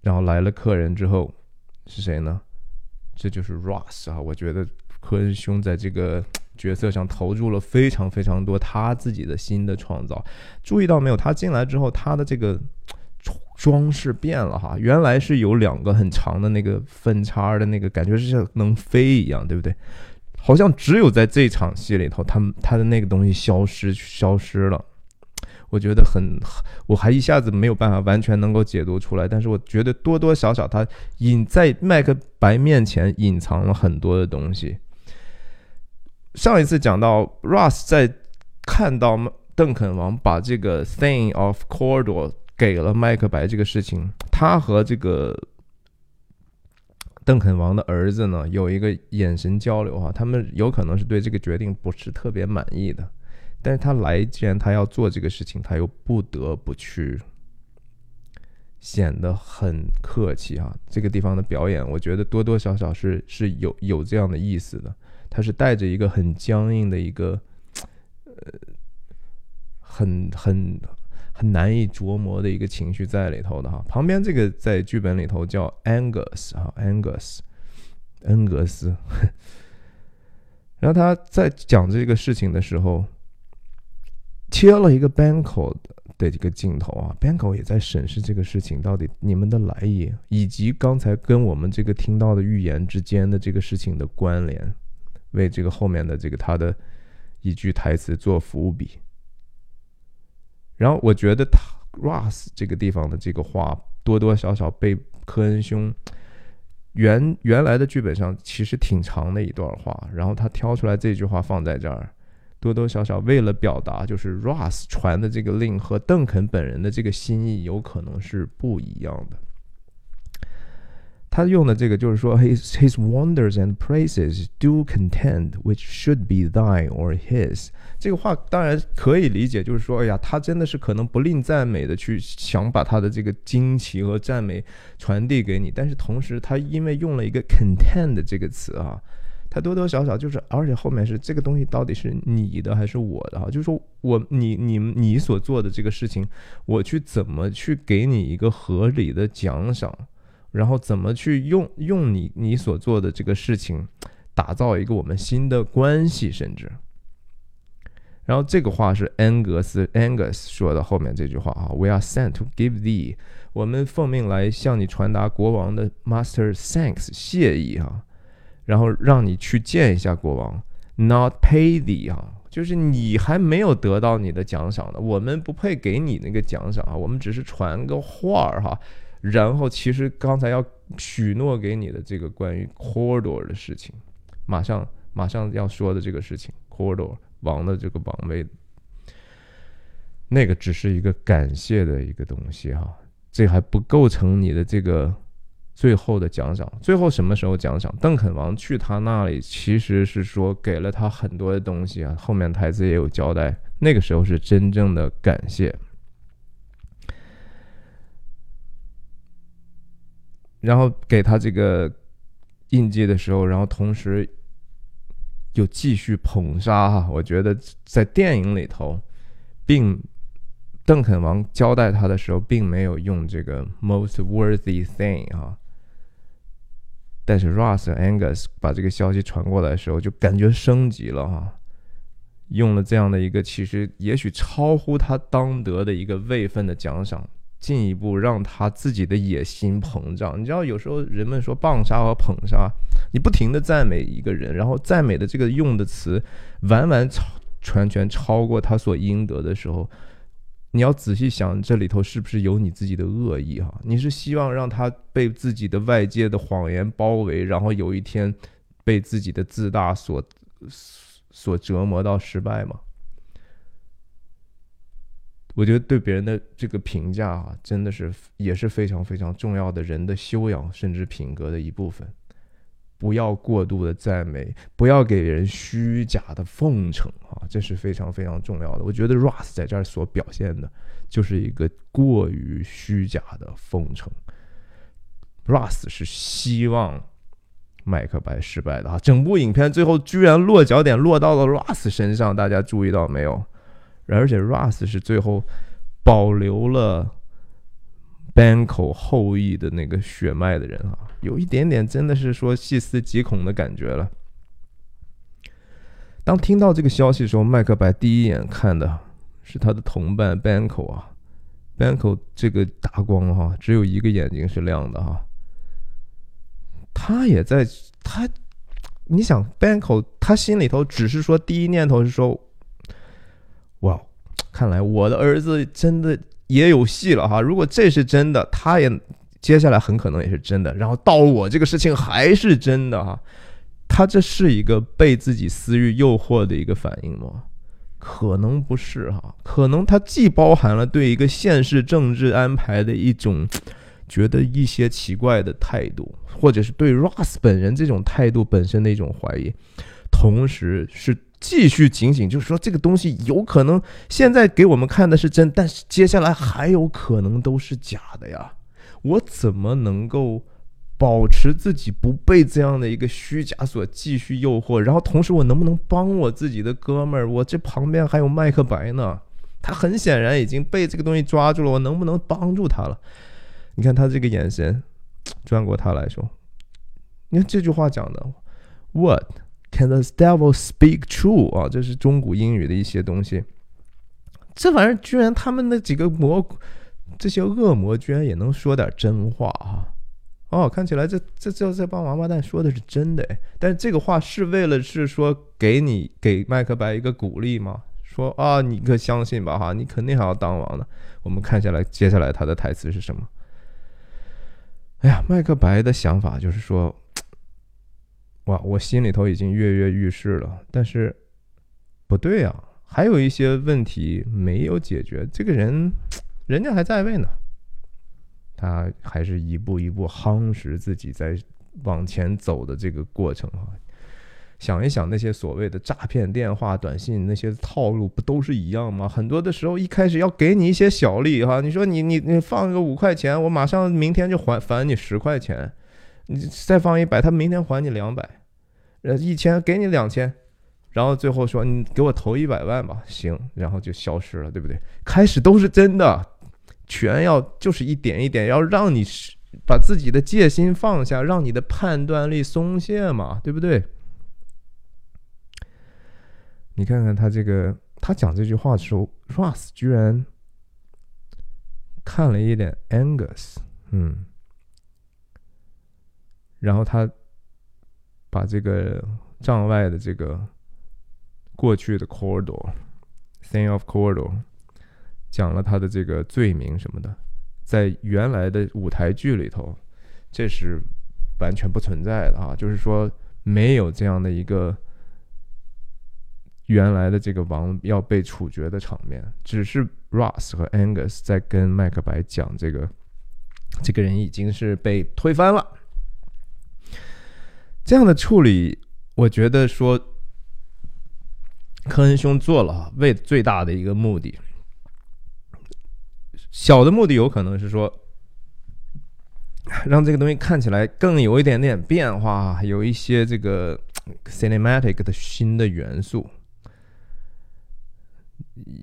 然后来了客人之后是谁呢？这就是 Ross 啊！我觉得科恩兄在这个角色上投入了非常非常多他自己的新的创造。注意到没有？他进来之后，他的这个。装饰变了哈，原来是有两个很长的那个分叉的那个感觉，是像能飞一样，对不对？好像只有在这场戏里头，他们他的那个东西消失消失了。我觉得很，我还一下子没有办法完全能够解读出来，但是我觉得多多少少他隐在麦克白面前隐藏了很多的东西。上一次讲到 Ross 在看到邓肯王把这个 Thing of Cordo。给了麦克白这个事情，他和这个邓肯王的儿子呢有一个眼神交流哈，他们有可能是对这个决定不是特别满意的，但是他来既然他要做这个事情，他又不得不去，显得很客气哈。这个地方的表演，我觉得多多少少是是有有这样的意思的，他是带着一个很僵硬的一个，呃，很很。很难以琢磨的一个情绪在里头的哈，旁边这个在剧本里头叫 Angus 哈，Angus，恩格斯，然后他在讲这个事情的时候，切了一个 Banco 的一个镜头啊，Banco 也在审视这个事情到底你们的来意，以及刚才跟我们这个听到的预言之间的这个事情的关联，为这个后面的这个他的一句台词做伏笔。然后我觉得他 Ross 这个地方的这个话多多少少被科恩兄。原原来的剧本上其实挺长的一段话，然后他挑出来这句话放在这儿，多多少少为了表达，就是 Ross 传的这个令和邓肯本人的这个心意有可能是不一样的。他用的这个就是说，his his wonders and praises do contend which should be thine or his。这个话当然可以理解，就是说，哎呀，他真的是可能不吝赞美的去想把他的这个惊奇和赞美传递给你，但是同时他因为用了一个 contend 这个词啊，他多多少少就是，而且后面是这个东西到底是你的还是我的哈？就是说我你你你所做的这个事情，我去怎么去给你一个合理的奖赏？然后怎么去用用你你所做的这个事情，打造一个我们新的关系，甚至。然后这个话是安格斯 Angus 说的后面这句话啊，We are sent to give thee，我们奉命来向你传达国王的 Master thanks 谢意哈，然后让你去见一下国王，Not pay thee 哈，就是你还没有得到你的奖赏呢，我们不配给你那个奖赏啊，我们只是传个话儿哈。然后，其实刚才要许诺给你的这个关于 Corridor 的事情，马上马上要说的这个事情，Corridor 王的这个王位，那个只是一个感谢的一个东西哈，这还不构成你的这个最后的奖赏。最后什么时候奖赏？邓肯王去他那里，其实是说给了他很多的东西啊，后面台词也有交代，那个时候是真正的感谢。然后给他这个印记的时候，然后同时又继续捧杀哈。我觉得在电影里头，并邓肯王交代他的时候，并没有用这个 most worthy thing 哈。但是 Ross Angus 把这个消息传过来的时候，就感觉升级了哈，用了这样的一个其实也许超乎他当得的一个位分的奖赏。进一步让他自己的野心膨胀。你知道，有时候人们说棒杀和捧杀，你不停的赞美一个人，然后赞美的这个用的词完完全全超过他所应得的时候，你要仔细想，这里头是不是有你自己的恶意？哈，你是希望让他被自己的外界的谎言包围，然后有一天被自己的自大所所折磨到失败吗？我觉得对别人的这个评价啊，真的是也是非常非常重要的人的修养甚至品格的一部分。不要过度的赞美，不要给人虚假的奉承啊，这是非常非常重要的。我觉得 Russ 在这儿所表现的就是一个过于虚假的奉承。Russ 是希望麦克白失败的啊，整部影片最后居然落脚点落到了 Russ 身上，大家注意到没有？而且 Russ 是最后保留了 Banco 后裔的那个血脉的人啊，有一点点真的是说细思极恐的感觉了。当听到这个消息的时候，麦克白第一眼看的是他的同伴 Banco 啊，Banco 这个大光哈，只有一个眼睛是亮的哈，他也在他，你想 Banco 他心里头只是说第一念头是说。看来我的儿子真的也有戏了哈！如果这是真的，他也接下来很可能也是真的。然后到我这个事情还是真的哈，他这是一个被自己私欲诱惑的一个反应吗？可能不是哈，可能他既包含了对一个现实政治安排的一种觉得一些奇怪的态度，或者是对 Ross 本人这种态度本身的一种怀疑，同时是。继续警醒，就是说这个东西有可能现在给我们看的是真，但是接下来还有可能都是假的呀。我怎么能够保持自己不被这样的一个虚假所继续诱惑？然后同时我能不能帮我自己的哥们儿？我这旁边还有麦克白呢，他很显然已经被这个东西抓住了，我能不能帮助他了？你看他这个眼神，转过他来说，你看这句话讲的，What？Can the devil speak true 啊？这是中古英语的一些东西。这玩意儿居然他们那几个魔，这些恶魔居然也能说点真话啊！哦，看起来这这这这帮王八蛋说的是真的哎。但是这个话是为了是说给你给麦克白一个鼓励吗？说啊，你可相信吧哈，你肯定还要当王的。我们看下来，接下来他的台词是什么？哎呀，麦克白的想法就是说。哇，我心里头已经跃跃欲试了，但是不对啊，还有一些问题没有解决。这个人，人家还在位呢，他还是一步一步夯实自己在往前走的这个过程啊。想一想那些所谓的诈骗电话、短信那些套路，不都是一样吗？很多的时候一开始要给你一些小利哈，你说你你你放个五块钱，我马上明天就还返你十块钱，你再放一百，他明天还你两百。呃，一千给你两千，然后最后说你给我投一百万吧，行，然后就消失了，对不对？开始都是真的，全要就是一点一点，要让你把自己的戒心放下，让你的判断力松懈嘛，对不对？你看看他这个，他讲这句话的时候，Russ 居然看了一眼 Angus，嗯，然后他。把这个帐外的这个过去的 corridor，thing of corridor，讲了他的这个罪名什么的，在原来的舞台剧里头，这是完全不存在的啊，就是说没有这样的一个原来的这个王要被处决的场面，只是 Ross 和 Angus 在跟麦克白讲这个，这个人已经是被推翻了。这样的处理，我觉得说，科恩兄做了为最大的一个目的，小的目的有可能是说，让这个东西看起来更有一点点变化，有一些这个 cinematic 的新的元素，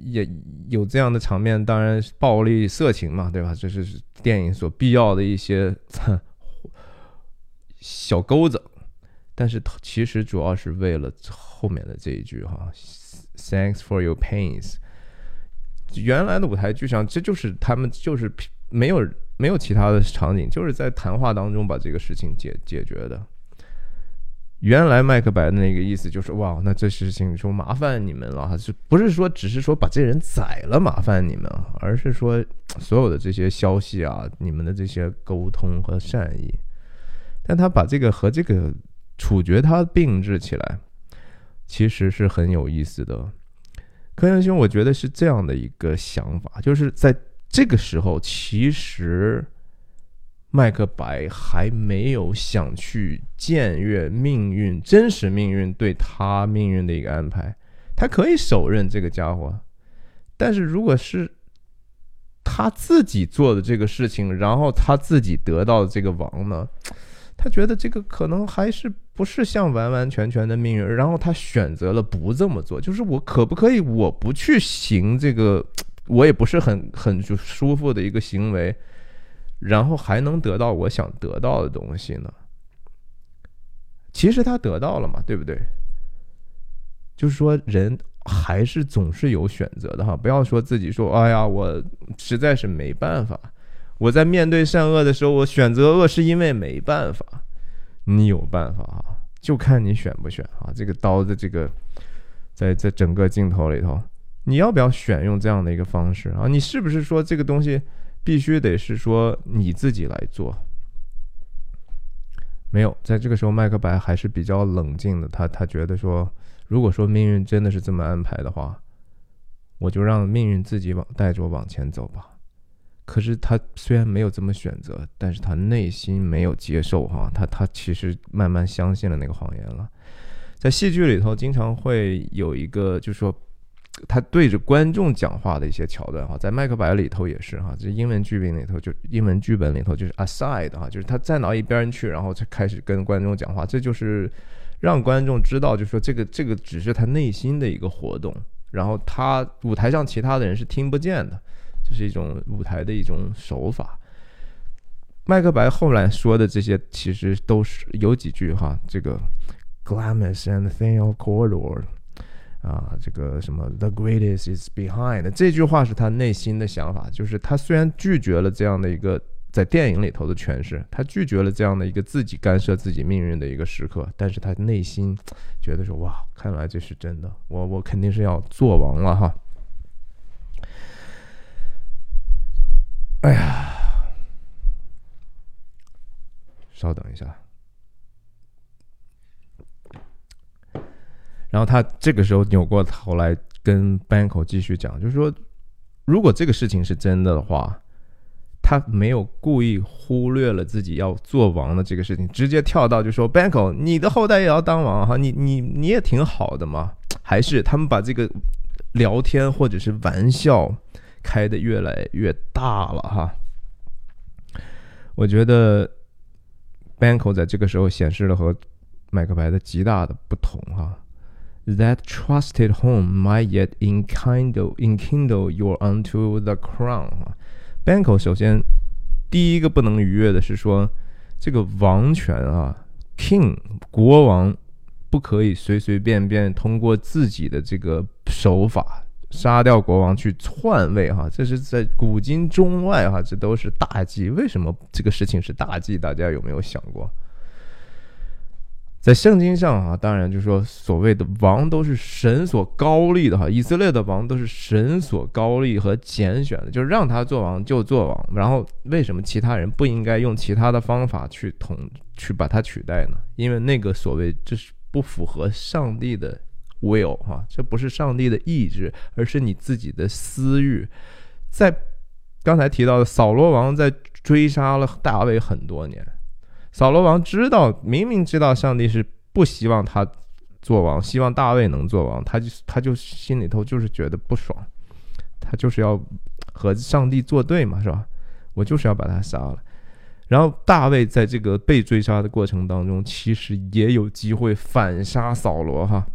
也有这样的场面，当然暴力、色情嘛，对吧？这是电影所必要的一些 (laughs) 小钩子。但是其实主要是为了后面的这一句哈，Thanks for your pains。原来的舞台剧上，这就是他们就是没有没有其他的场景，就是在谈话当中把这个事情解解决的。原来麦克白的那个意思就是哇，那这事情说麻烦你们了，是不是说只是说把这人宰了麻烦你们，而是说所有的这些消息啊，你们的这些沟通和善意。但他把这个和这个。处决他并置起来，其实是很有意思的。柯阳兄，我觉得是这样的一个想法，就是在这个时候，其实麦克白还没有想去僭越命运、真实命运对他命运的一个安排。他可以手刃这个家伙，但是如果是他自己做的这个事情，然后他自己得到的这个王呢？他觉得这个可能还是不是像完完全全的命运，然后他选择了不这么做。就是我可不可以我不去行这个，我也不是很很就舒服的一个行为，然后还能得到我想得到的东西呢？其实他得到了嘛，对不对？就是说人还是总是有选择的哈，不要说自己说哎呀，我实在是没办法。我在面对善恶的时候，我选择恶是因为没办法。你有办法啊，就看你选不选啊。这个刀的这个，在在整个镜头里头，你要不要选用这样的一个方式啊？你是不是说这个东西必须得是说你自己来做？没有，在这个时候，麦克白还是比较冷静的。他他觉得说，如果说命运真的是这么安排的话，我就让命运自己往带着我往前走吧。可是他虽然没有这么选择，但是他内心没有接受哈，他他其实慢慢相信了那个谎言了。在戏剧里头，经常会有一个，就是说他对着观众讲话的一些桥段哈，在《麦克白》里头也是哈，这英文剧本里头就英文剧本里头就是 aside 哈，就是他站到一边去，然后才开始跟观众讲话，这就是让观众知道，就是说这个这个只是他内心的一个活动，然后他舞台上其他的人是听不见的。这是一种舞台的一种手法。麦克白后来说的这些，其实都是有几句哈，这个 Glamour and thin of corridor，啊，这个什么 The greatest is behind，这句话是他内心的想法，就是他虽然拒绝了这样的一个在电影里头的诠释，他拒绝了这样的一个自己干涉自己命运的一个时刻，但是他内心觉得说哇，看来这是真的，我我肯定是要做王了哈。哎呀，稍等一下。然后他这个时候扭过头来跟 Banko 继续讲，就是说，如果这个事情是真的的话，他没有故意忽略了自己要做王的这个事情，直接跳到就说 Banko，你的后代也要当王哈，你你你也挺好的嘛。还是他们把这个聊天或者是玩笑开的越来越大了哈。我觉得 Banko 在这个时候显示了和麦克白的极大的不同哈。That trusted home might yet enkindle enkindle your unto the crown，Banko 首先第一个不能逾越的是说，这个王权啊，King 国王不可以随随便便通过自己的这个手法杀掉国王去篡位哈，这是在古今中外哈，这都是大忌。为什么这个事情是大忌？大家有没有想过？在圣经上啊，当然就是说，所谓的王都是神所高立的哈。以色列的王都是神所高立和拣选的，就是让他做王就做王。然后为什么其他人不应该用其他的方法去统去把他取代呢？因为那个所谓这是不符合上帝的 will 哈，这不是上帝的意志，而是你自己的私欲。在刚才提到的扫罗王在追杀了大卫很多年。扫罗王知道，明明知道上帝是不希望他做王，希望大卫能做王，他就他就心里头就是觉得不爽，他就是要和上帝作对嘛，是吧？我就是要把他杀了。然后大卫在这个被追杀的过程当中，其实也有机会反杀扫罗哈。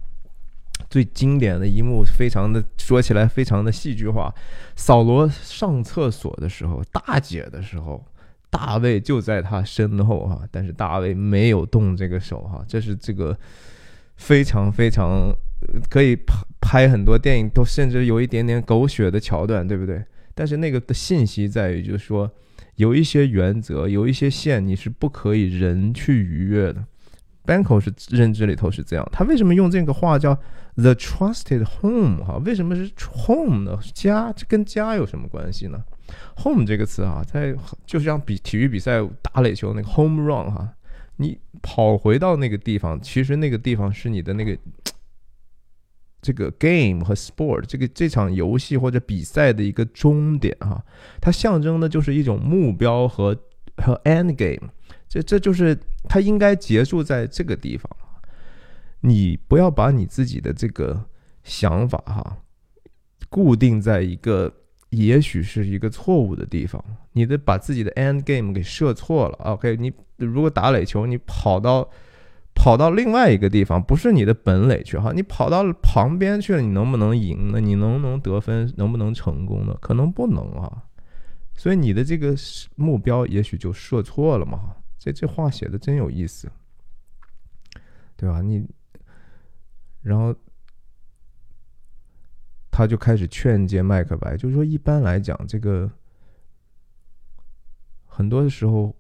最经典的一幕，非常的说起来非常的戏剧化，扫罗上厕所的时候，大姐的时候。大卫就在他身后哈，但是大卫没有动这个手哈，这是这个非常非常可以拍拍很多电影都甚至有一点点狗血的桥段，对不对？但是那个的信息在于，就是说有一些原则，有一些线你是不可以人去逾越的。Banko 是认知里头是这样，他为什么用这个话叫 the trusted home 哈？为什么是 home 呢？家这跟家有什么关系呢？home 这个词啊，在就像比体育比赛打垒球那个 home run 哈，你跑回到那个地方，其实那个地方是你的那个这个 game 和 sport 这个这场游戏或者比赛的一个终点哈，它象征的就是一种目标和和 end game，这这就是它应该结束在这个地方。你不要把你自己的这个想法哈，固定在一个。也许是一个错误的地方，你的把自己的 end game 给设错了。OK，你如果打垒球，你跑到跑到另外一个地方，不是你的本垒去哈，你跑到旁边去了，你能不能赢呢？你能不能得分？能不能成功呢？可能不能啊。所以你的这个目标也许就设错了嘛。这这话写的真有意思，对吧？你然后。他就开始劝诫麦克白，就是说，一般来讲，这个很多的时候，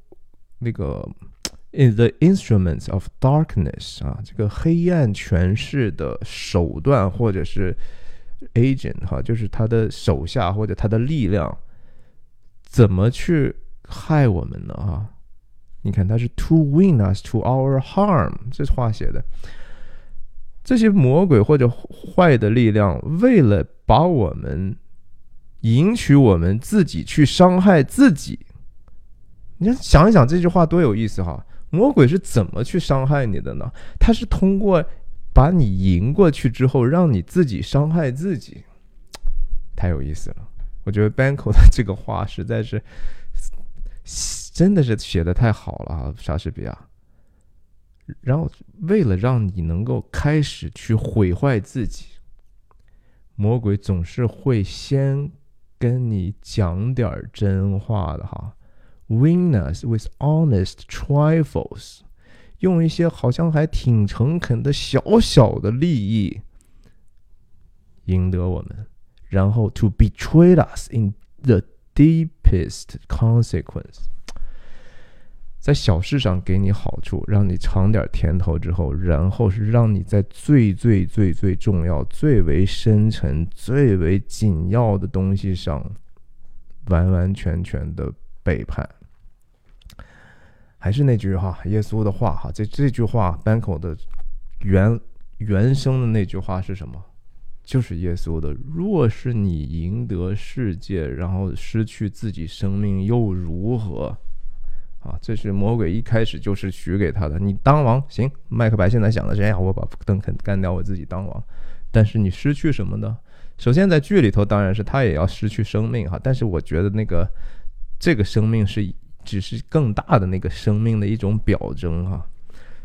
那个 in the instruments of darkness 啊，这个黑暗权势的手段或者是 agent 哈，就是他的手下或者他的力量，怎么去害我们呢？哈，你看他是 to win us to our harm，这话写的。这些魔鬼或者坏的力量，为了把我们引取我们自己去伤害自己，你想一想这句话多有意思哈！魔鬼是怎么去伤害你的呢？他是通过把你赢过去之后，让你自己伤害自己，太有意思了。我觉得 Banko 的这个话实在是真的是写的太好了啊，莎士比亚。然后，为了让你能够开始去毁坏自己，魔鬼总是会先跟你讲点真话的哈。Win us with honest trifles，用一些好像还挺诚恳的小小的利益赢得我们，然后 to betray us in the deepest consequence，在小事上给你好处，让你尝点甜头之后，然后是让你在最最最最重要、最为深沉、最为紧要的东西上完完全全的背叛。还是那句话，耶稣的话哈，这这句话 b a n k o 的原原生的那句话是什么？就是耶稣的：“若是你赢得世界，然后失去自己生命，又如何？”啊，这是魔鬼一开始就是许给他的。你当王行，麦克白现在想的是：哎呀，我把邓肯干掉，我自己当王。但是你失去什么呢？首先在剧里头，当然是他也要失去生命哈。但是我觉得那个这个生命是。只是更大的那个生命的一种表征哈，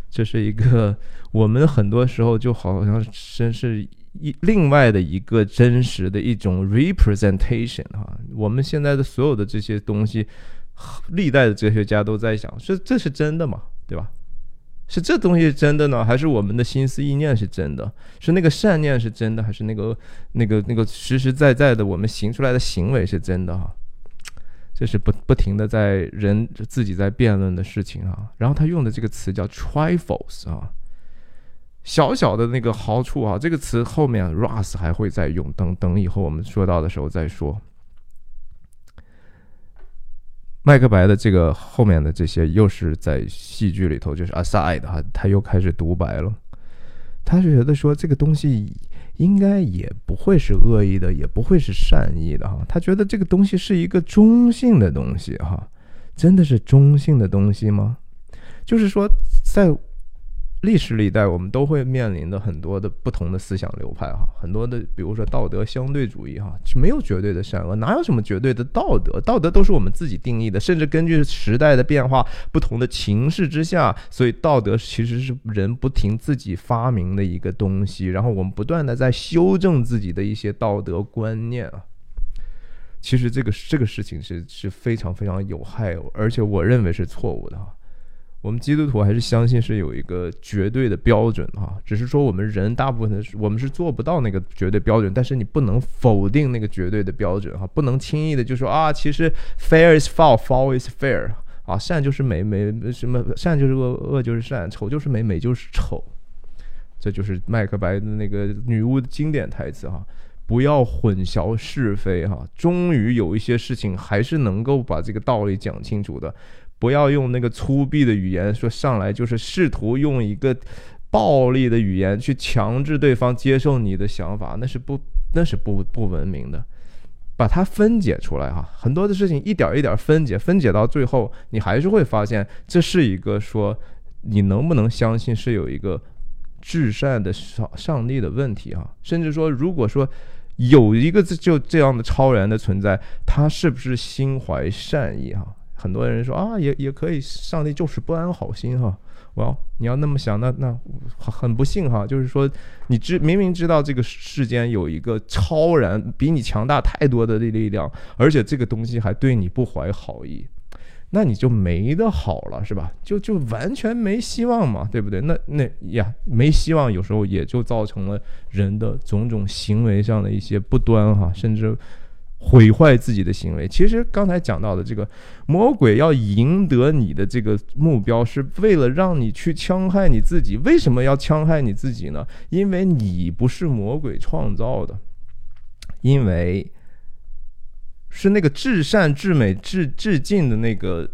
这是一个我们很多时候就好像真是一另外的一个真实的一种 representation 哈。我们现在的所有的这些东西，历代的哲学家都在想：是这是真的吗？对吧？是这东西是真的呢，还是我们的心思意念是真的？是那个善念是真的，还是那个那个那个实实在在的我们行出来的行为是真的哈？这是不不停的在人自己在辩论的事情啊，然后他用的这个词叫 trifles 啊，小小的那个好处啊，这个词后面 Russ 还会再用，等等以后我们说到的时候再说。麦克白的这个后面的这些又是在戏剧里头就是 aside 哈，他又开始独白了，他是觉得说这个东西。应该也不会是恶意的，也不会是善意的哈。他觉得这个东西是一个中性的东西哈，真的是中性的东西吗？就是说，在。历史历代，我们都会面临的很多的不同的思想流派哈，很多的，比如说道德相对主义哈，没有绝对的善恶，哪有什么绝对的道德？道德都是我们自己定义的，甚至根据时代的变化、不同的情势之下，所以道德其实是人不停自己发明的一个东西，然后我们不断的在修正自己的一些道德观念啊。其实这个这个事情是是非常非常有害，而且我认为是错误的哈。我们基督徒还是相信是有一个绝对的标准哈，只是说我们人大部分的我们是做不到那个绝对标准，但是你不能否定那个绝对的标准哈，不能轻易的就说啊，其实 fair is foul，foul is fair 啊，善就是美，美什么善就是恶，恶就是善，丑就是美，美就是丑，这就是麦克白的那个女巫的经典台词哈，不要混淆是非哈，终于有一些事情还是能够把这个道理讲清楚的。不要用那个粗鄙的语言说上来，就是试图用一个暴力的语言去强制对方接受你的想法，那是不那是不不文明的。把它分解出来哈，很多的事情一点一点分解，分解到最后，你还是会发现这是一个说你能不能相信是有一个至善的上上帝的问题哈，甚至说如果说有一个就这样的超然的存在，他是不是心怀善意哈？很多人说啊，也也可以，上帝就是不安好心哈。我要你要那么想，那那很不幸哈。就是说，你知明明知道这个世间有一个超然比你强大太多的力量，而且这个东西还对你不怀好意，那你就没得好了，是吧？就就完全没希望嘛，对不对？那那呀，没希望，有时候也就造成了人的种种行为上的一些不端哈，甚至。毁坏自己的行为，其实刚才讲到的这个魔鬼要赢得你的这个目标，是为了让你去戕害你自己。为什么要戕害你自己呢？因为你不是魔鬼创造的，因为是那个至善、至美、至至尽的那个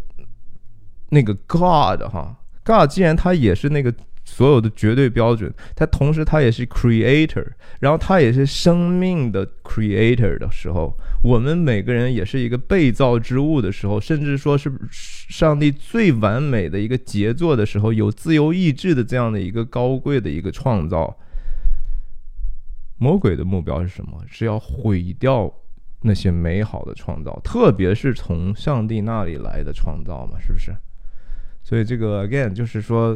那个 God 哈，God 既然他也是那个。所有的绝对标准，它同时它也是 creator，然后它也是生命的 creator 的时候，我们每个人也是一个被造之物的时候，甚至说是上帝最完美的一个杰作的时候，有自由意志的这样的一个高贵的一个创造。魔鬼的目标是什么？是要毁掉那些美好的创造，特别是从上帝那里来的创造嘛，是不是？所以这个 again 就是说。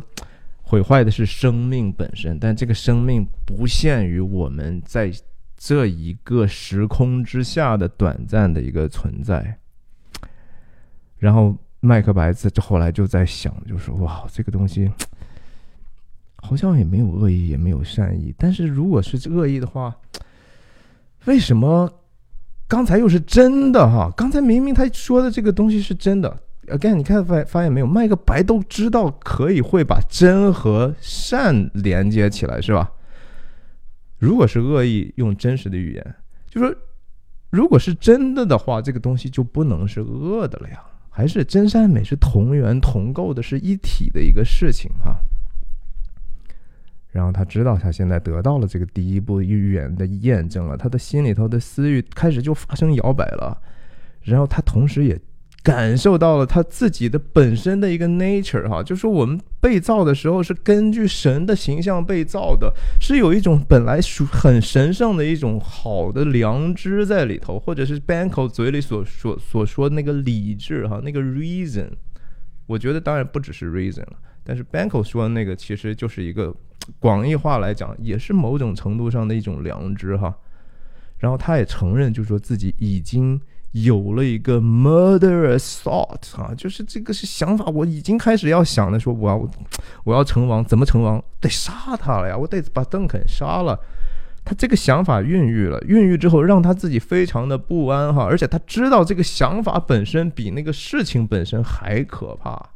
毁坏的是生命本身，但这个生命不限于我们在这一个时空之下的短暂的一个存在。然后麦克白在这后来就在想，就说：“哇，这个东西好像也没有恶意，也没有善意。但是如果是恶意的话，为什么刚才又是真的哈？刚才明明他说的这个东西是真的。Again，你看发发现没有？麦克白都知道可以会把真和善连接起来，是吧？如果是恶意，用真实的语言，就说如果是真的的话，这个东西就不能是恶的了呀。还是真善美是同源同构的，是一体的一个事情哈。然后他知道他现在得到了这个第一步预言的验证了，他的心里头的私欲开始就发生摇摆了。然后他同时也。感受到了他自己的本身的一个 nature 哈，就是我们被造的时候是根据神的形象被造的，是有一种本来属很神圣的一种好的良知在里头，或者是 Banko 嘴里所所所说的那个理智哈，那个 reason，我觉得当然不只是 reason 了，但是 Banko 说的那个其实就是一个广义化来讲，也是某种程度上的一种良知哈。然后他也承认，就是说自己已经。有了一个 murderous thought 啊，就是这个是想法，我已经开始要想的，说我要我要成王，怎么成王？得杀他了呀，我得把邓肯杀了。他这个想法孕育了，孕育之后让他自己非常的不安哈，而且他知道这个想法本身比那个事情本身还可怕。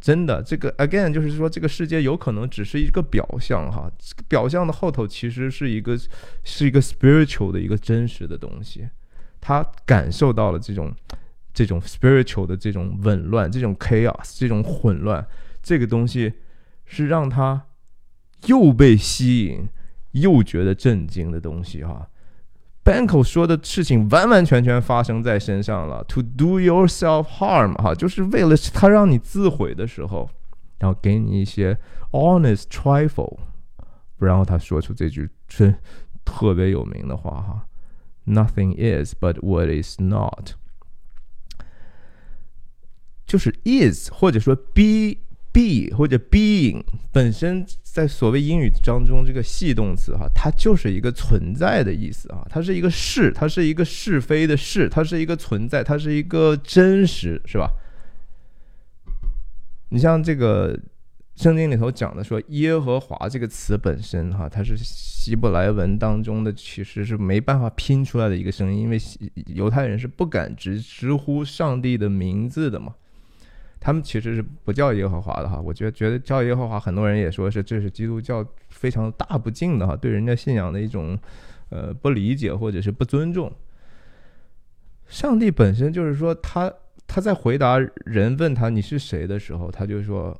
真的，这个 again 就是说，这个世界有可能只是一个表象哈，这个表象的后头其实是一个是一个 spiritual 的一个真实的东西。他感受到了这种这种 spiritual 的这种紊乱，这种 chaos，这种混乱，这个东西是让他又被吸引又觉得震惊的东西哈。Banko 说的事情完完全全发生在身上了，to do yourself harm 哈，就是为了他让你自毁的时候，然后给你一些 honest trifle，然后他说出这句真特别有名的话哈。Nothing is but what is not，就是 is 或者说 be be 或者 being 本身在所谓英语当中这个系动词哈，它就是一个存在的意思啊，它是一个是，它是一个是非的是，它是一个存在，它是一个真实，是吧？你像这个。圣经里头讲的说“耶和华”这个词本身，哈，它是希伯来文当中的，其实是没办法拼出来的一个声音，因为犹太人是不敢直直呼上帝的名字的嘛。他们其实是不叫耶和华的哈。我觉得觉得叫耶和华，很多人也说是这是基督教非常大不敬的哈，对人家信仰的一种呃不理解或者是不尊重。上帝本身就是说，他他在回答人问他你是谁的时候，他就说。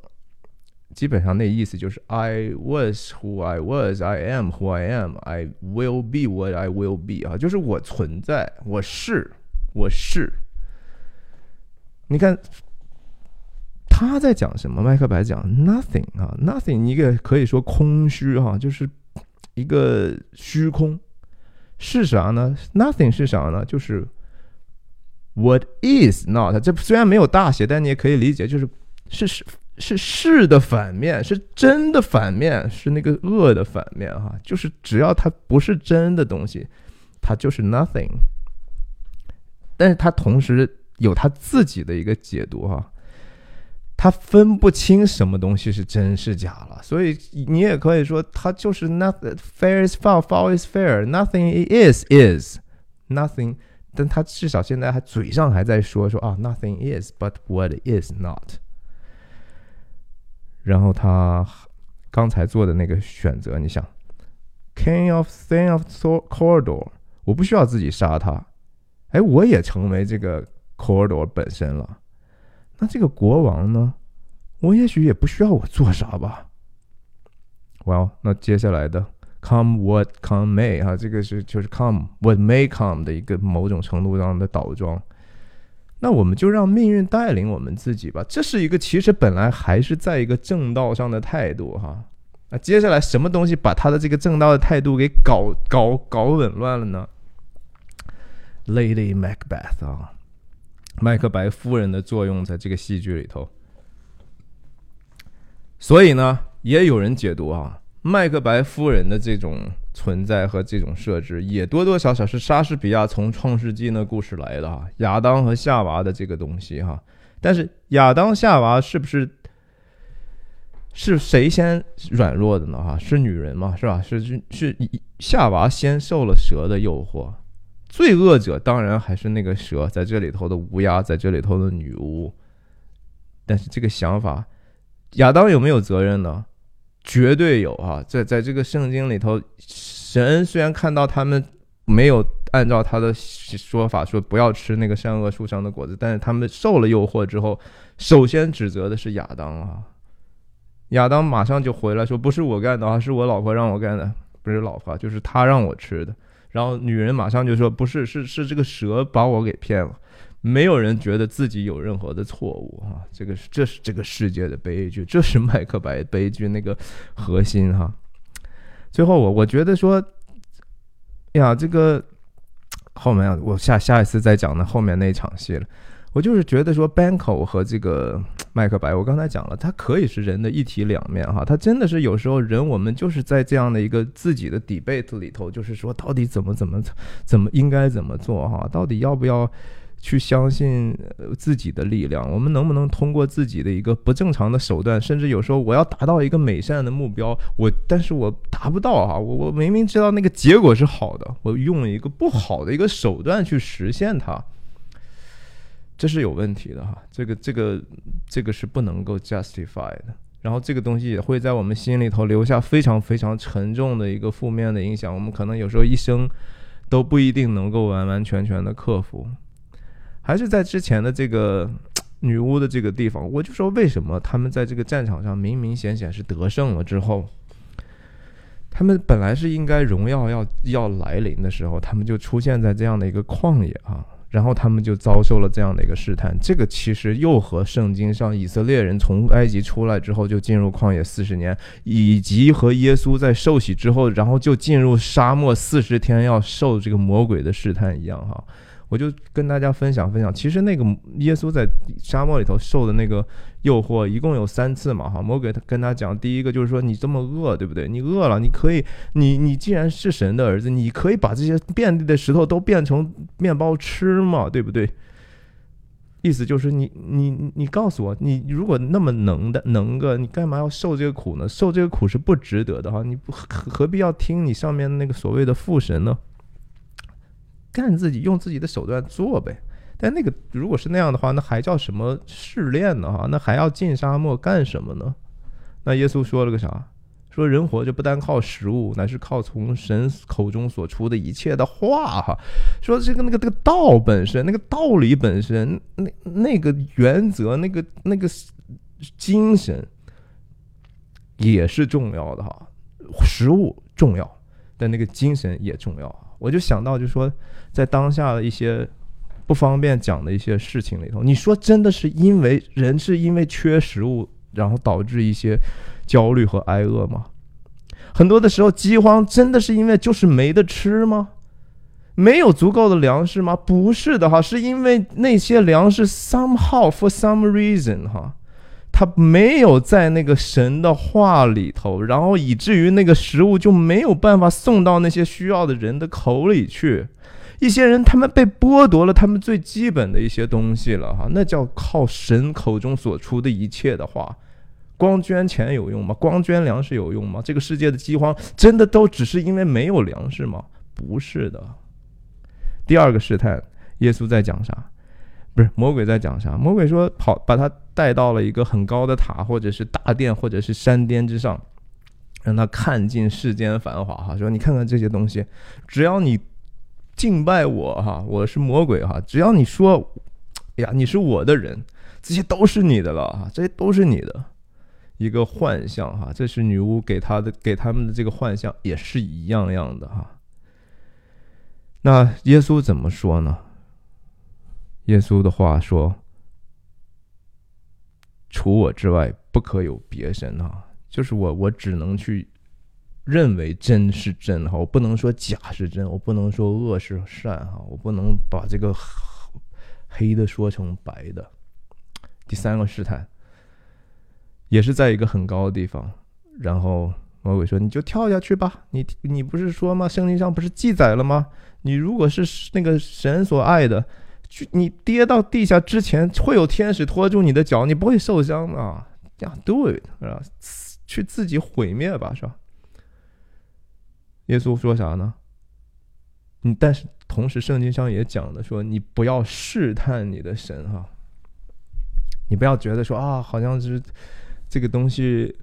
基本上那意思就是 I was who I was, I am who I am, I will be what I will be 啊，就是我存在，我是，我是。你看他在讲什么？麦克白讲 nothing 啊，nothing 一个可以说空虚哈，就是一个虚空。是啥呢？nothing 是啥呢？就是 what is not。这虽然没有大写，但你也可以理解，就是是是。是是的反面，是真的反面，是那个恶的反面哈。就是只要它不是真的东西，它就是 nothing。但是它同时有它自己的一个解读哈，它分不清什么东西是真是假了。所以你也可以说，它就是 nothing fair is foul, foul is fair, nothing is is nothing。但他至少现在还嘴上还在说说啊，nothing is but what is not。然后他刚才做的那个选择，你想，King of Thing of Corridor，我不需要自己杀他，哎，我也成为这个 Corridor 本身了。那这个国王呢？我也许也不需要我做啥吧。Well，那接下来的 Come what come may，哈，这个是就是 Come what may come 的一个某种程度上的倒装。那我们就让命运带领我们自己吧，这是一个其实本来还是在一个正道上的态度哈。那接下来什么东西把他的这个正道的态度给搞搞搞紊乱了呢？Lady Macbeth 啊，麦克白夫人的作用在这个戏剧里头。所以呢，也有人解读啊，麦克白夫人的这种。存在和这种设置也多多少少是莎士比亚从创世纪那故事来的哈，亚当和夏娃的这个东西哈。但是亚当夏娃是不是是谁先软弱的呢？哈，是女人嘛，是吧？是是是夏娃先受了蛇的诱惑，罪恶者当然还是那个蛇，在这里头的乌鸦，在这里头的女巫。但是这个想法，亚当有没有责任呢？绝对有啊！在在这个圣经里头，神虽然看到他们没有按照他的说法说不要吃那个善恶树上的果子，但是他们受了诱惑之后，首先指责的是亚当啊。亚当马上就回来说：“不是我干的啊，是我老婆让我干的，不是老婆，就是他让我吃的。”然后女人马上就说：“不是，是是这个蛇把我给骗了。”没有人觉得自己有任何的错误哈，这个是这是这个世界的悲剧，这是麦克白悲剧那个核心哈。最后我我觉得说，呀，这个后面我下下一次再讲的后面那场戏了。我就是觉得说，Banco 和这个麦克白，我刚才讲了，它可以是人的一体两面哈。它真的是有时候人，我们就是在这样的一个自己的 debate 里头，就是说到底怎么怎么怎么应该怎么做哈？到底要不要去相信自己的力量？我们能不能通过自己的一个不正常的手段，甚至有时候我要达到一个美善的目标，我但是我达不到啊，我我明明知道那个结果是好的，我用一个不好的一个手段去实现它。这是有问题的哈，这个这个这个是不能够 justify 的，然后这个东西也会在我们心里头留下非常非常沉重的一个负面的影响，我们可能有时候一生都不一定能够完完全全的克服。还是在之前的这个 (tsk) 女巫的这个地方，我就说为什么他们在这个战场上明明显显是得胜了之后，他们本来是应该荣耀要要来临的时候，他们就出现在这样的一个旷野啊。然后他们就遭受了这样的一个试探，这个其实又和圣经上以色列人从埃及出来之后就进入旷野四十年，以及和耶稣在受洗之后，然后就进入沙漠四十天要受这个魔鬼的试探一样哈。我就跟大家分享分享，其实那个耶稣在沙漠里头受的那个诱惑，一共有三次嘛，哈，魔鬼他跟他讲，第一个就是说你这么饿，对不对？你饿了，你可以，你你既然是神的儿子，你可以把这些遍地的石头都变成面包吃嘛，对不对？意思就是你你你告诉我，你如果那么能的能个，你干嘛要受这个苦呢？受这个苦是不值得的哈，你不何必要听你上面那个所谓的父神呢？干自己用自己的手段做呗，但那个如果是那样的话，那还叫什么试炼呢？哈，那还要进沙漠干什么呢？那耶稣说了个啥？说人活着不单靠食物，乃是靠从神口中所出的一切的话。哈，说这个那个这个道本身，那个道理本身，那那个原则，那个那个精神也是重要的哈。食物重要，但那个精神也重要。我就想到，就说在当下的一些不方便讲的一些事情里头，你说真的是因为人是因为缺食物，然后导致一些焦虑和挨饿吗？很多的时候，饥荒真的是因为就是没得吃吗？没有足够的粮食吗？不是的哈，是因为那些粮食 somehow for some reason 哈。他没有在那个神的话里头，然后以至于那个食物就没有办法送到那些需要的人的口里去。一些人他们被剥夺了他们最基本的一些东西了，哈，那叫靠神口中所出的一切的话，光捐钱有用吗？光捐粮食有用吗？这个世界的饥荒真的都只是因为没有粮食吗？不是的。第二个试探，耶稣在讲啥？不是魔鬼在讲啥？魔鬼说跑把他带到了一个很高的塔，或者是大殿，或者是山巅之上，让他看尽世间繁华。哈，说你看看这些东西，只要你敬拜我，哈，我是魔鬼，哈，只要你说哎呀，你是我的人，这些都是你的了，哈，这些都是你的一个幻象，哈，这是女巫给他的，给他们的这个幻象也是一样样的，哈。那耶稣怎么说呢？耶稣的话说：“除我之外，不可有别神。”啊，就是我，我只能去认为真是真哈，我不能说假是真，我不能说恶是善哈，我不能把这个黑的说成白的。第三个试探，也是在一个很高的地方，然后魔鬼说：“你就跳下去吧，你你不是说吗？圣经上不是记载了吗？你如果是那个神所爱的。”去你跌到地下之前，会有天使拖住你的脚，你不会受伤的。呀，do it，是吧？去自己毁灭吧，是吧？耶稣说啥呢？你但是同时圣经上也讲的说，你不要试探你的神哈，你不要觉得说啊，好像是这个东西，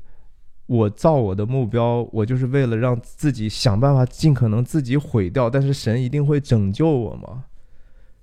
我造我的目标，我就是为了让自己想办法尽可能自己毁掉，但是神一定会拯救我吗？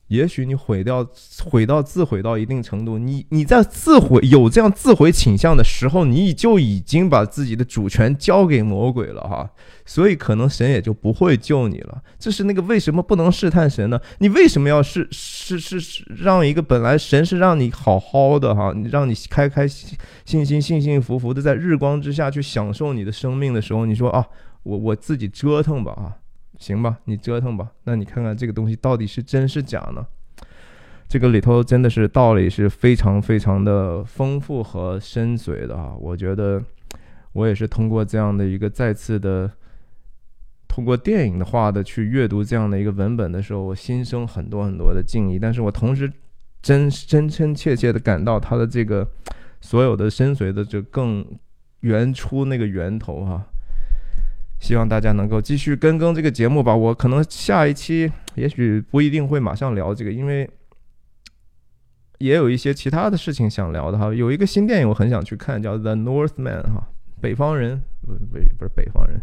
也许你毁掉，毁到自毁到一定程度，你你在自毁有这样自毁倾向的时候，你就已经把自己的主权交给魔鬼了哈，所以可能神也就不会救你了。这是那个为什么不能试探神呢？你为什么要试试试试让一个本来神是让你好好的哈，让你开开心心幸幸福福的在日光之下去享受你的生命的时候，你说啊，我我自己折腾吧啊。行吧，你折腾吧。那你看看这个东西到底是真是假呢？这个里头真的是道理是非常非常的丰富和深邃的啊！我觉得我也是通过这样的一个再次的通过电影的话的去阅读这样的一个文本的时候，我心生很多很多的敬意。但是我同时真真真切切的感到他的这个所有的深邃的就更原初那个源头哈。希望大家能够继续跟更这个节目吧。我可能下一期 (tsk) 也许不一定会马上聊这个，因为也有一些其他的事情想聊的哈。有一个新电影我很想去看，叫《The Northman》哈，北方人不不不是北方人，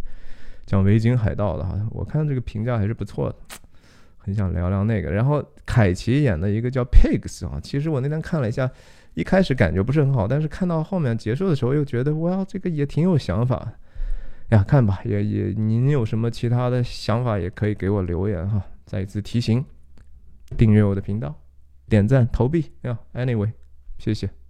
讲维京海盗的哈。我看这个评价还是不错的，(tsk) 很想聊聊那个。然后凯奇演的一个叫《Pigs》啊，其实我那天看了一下，一开始感觉不是很好，但是看到后面结束的时候又觉得哇，这个也挺有想法。呀，看吧，也也，您有什么其他的想法，也可以给我留言哈。再一次提醒，订阅我的频道，点赞投币呀。Anyway，谢谢。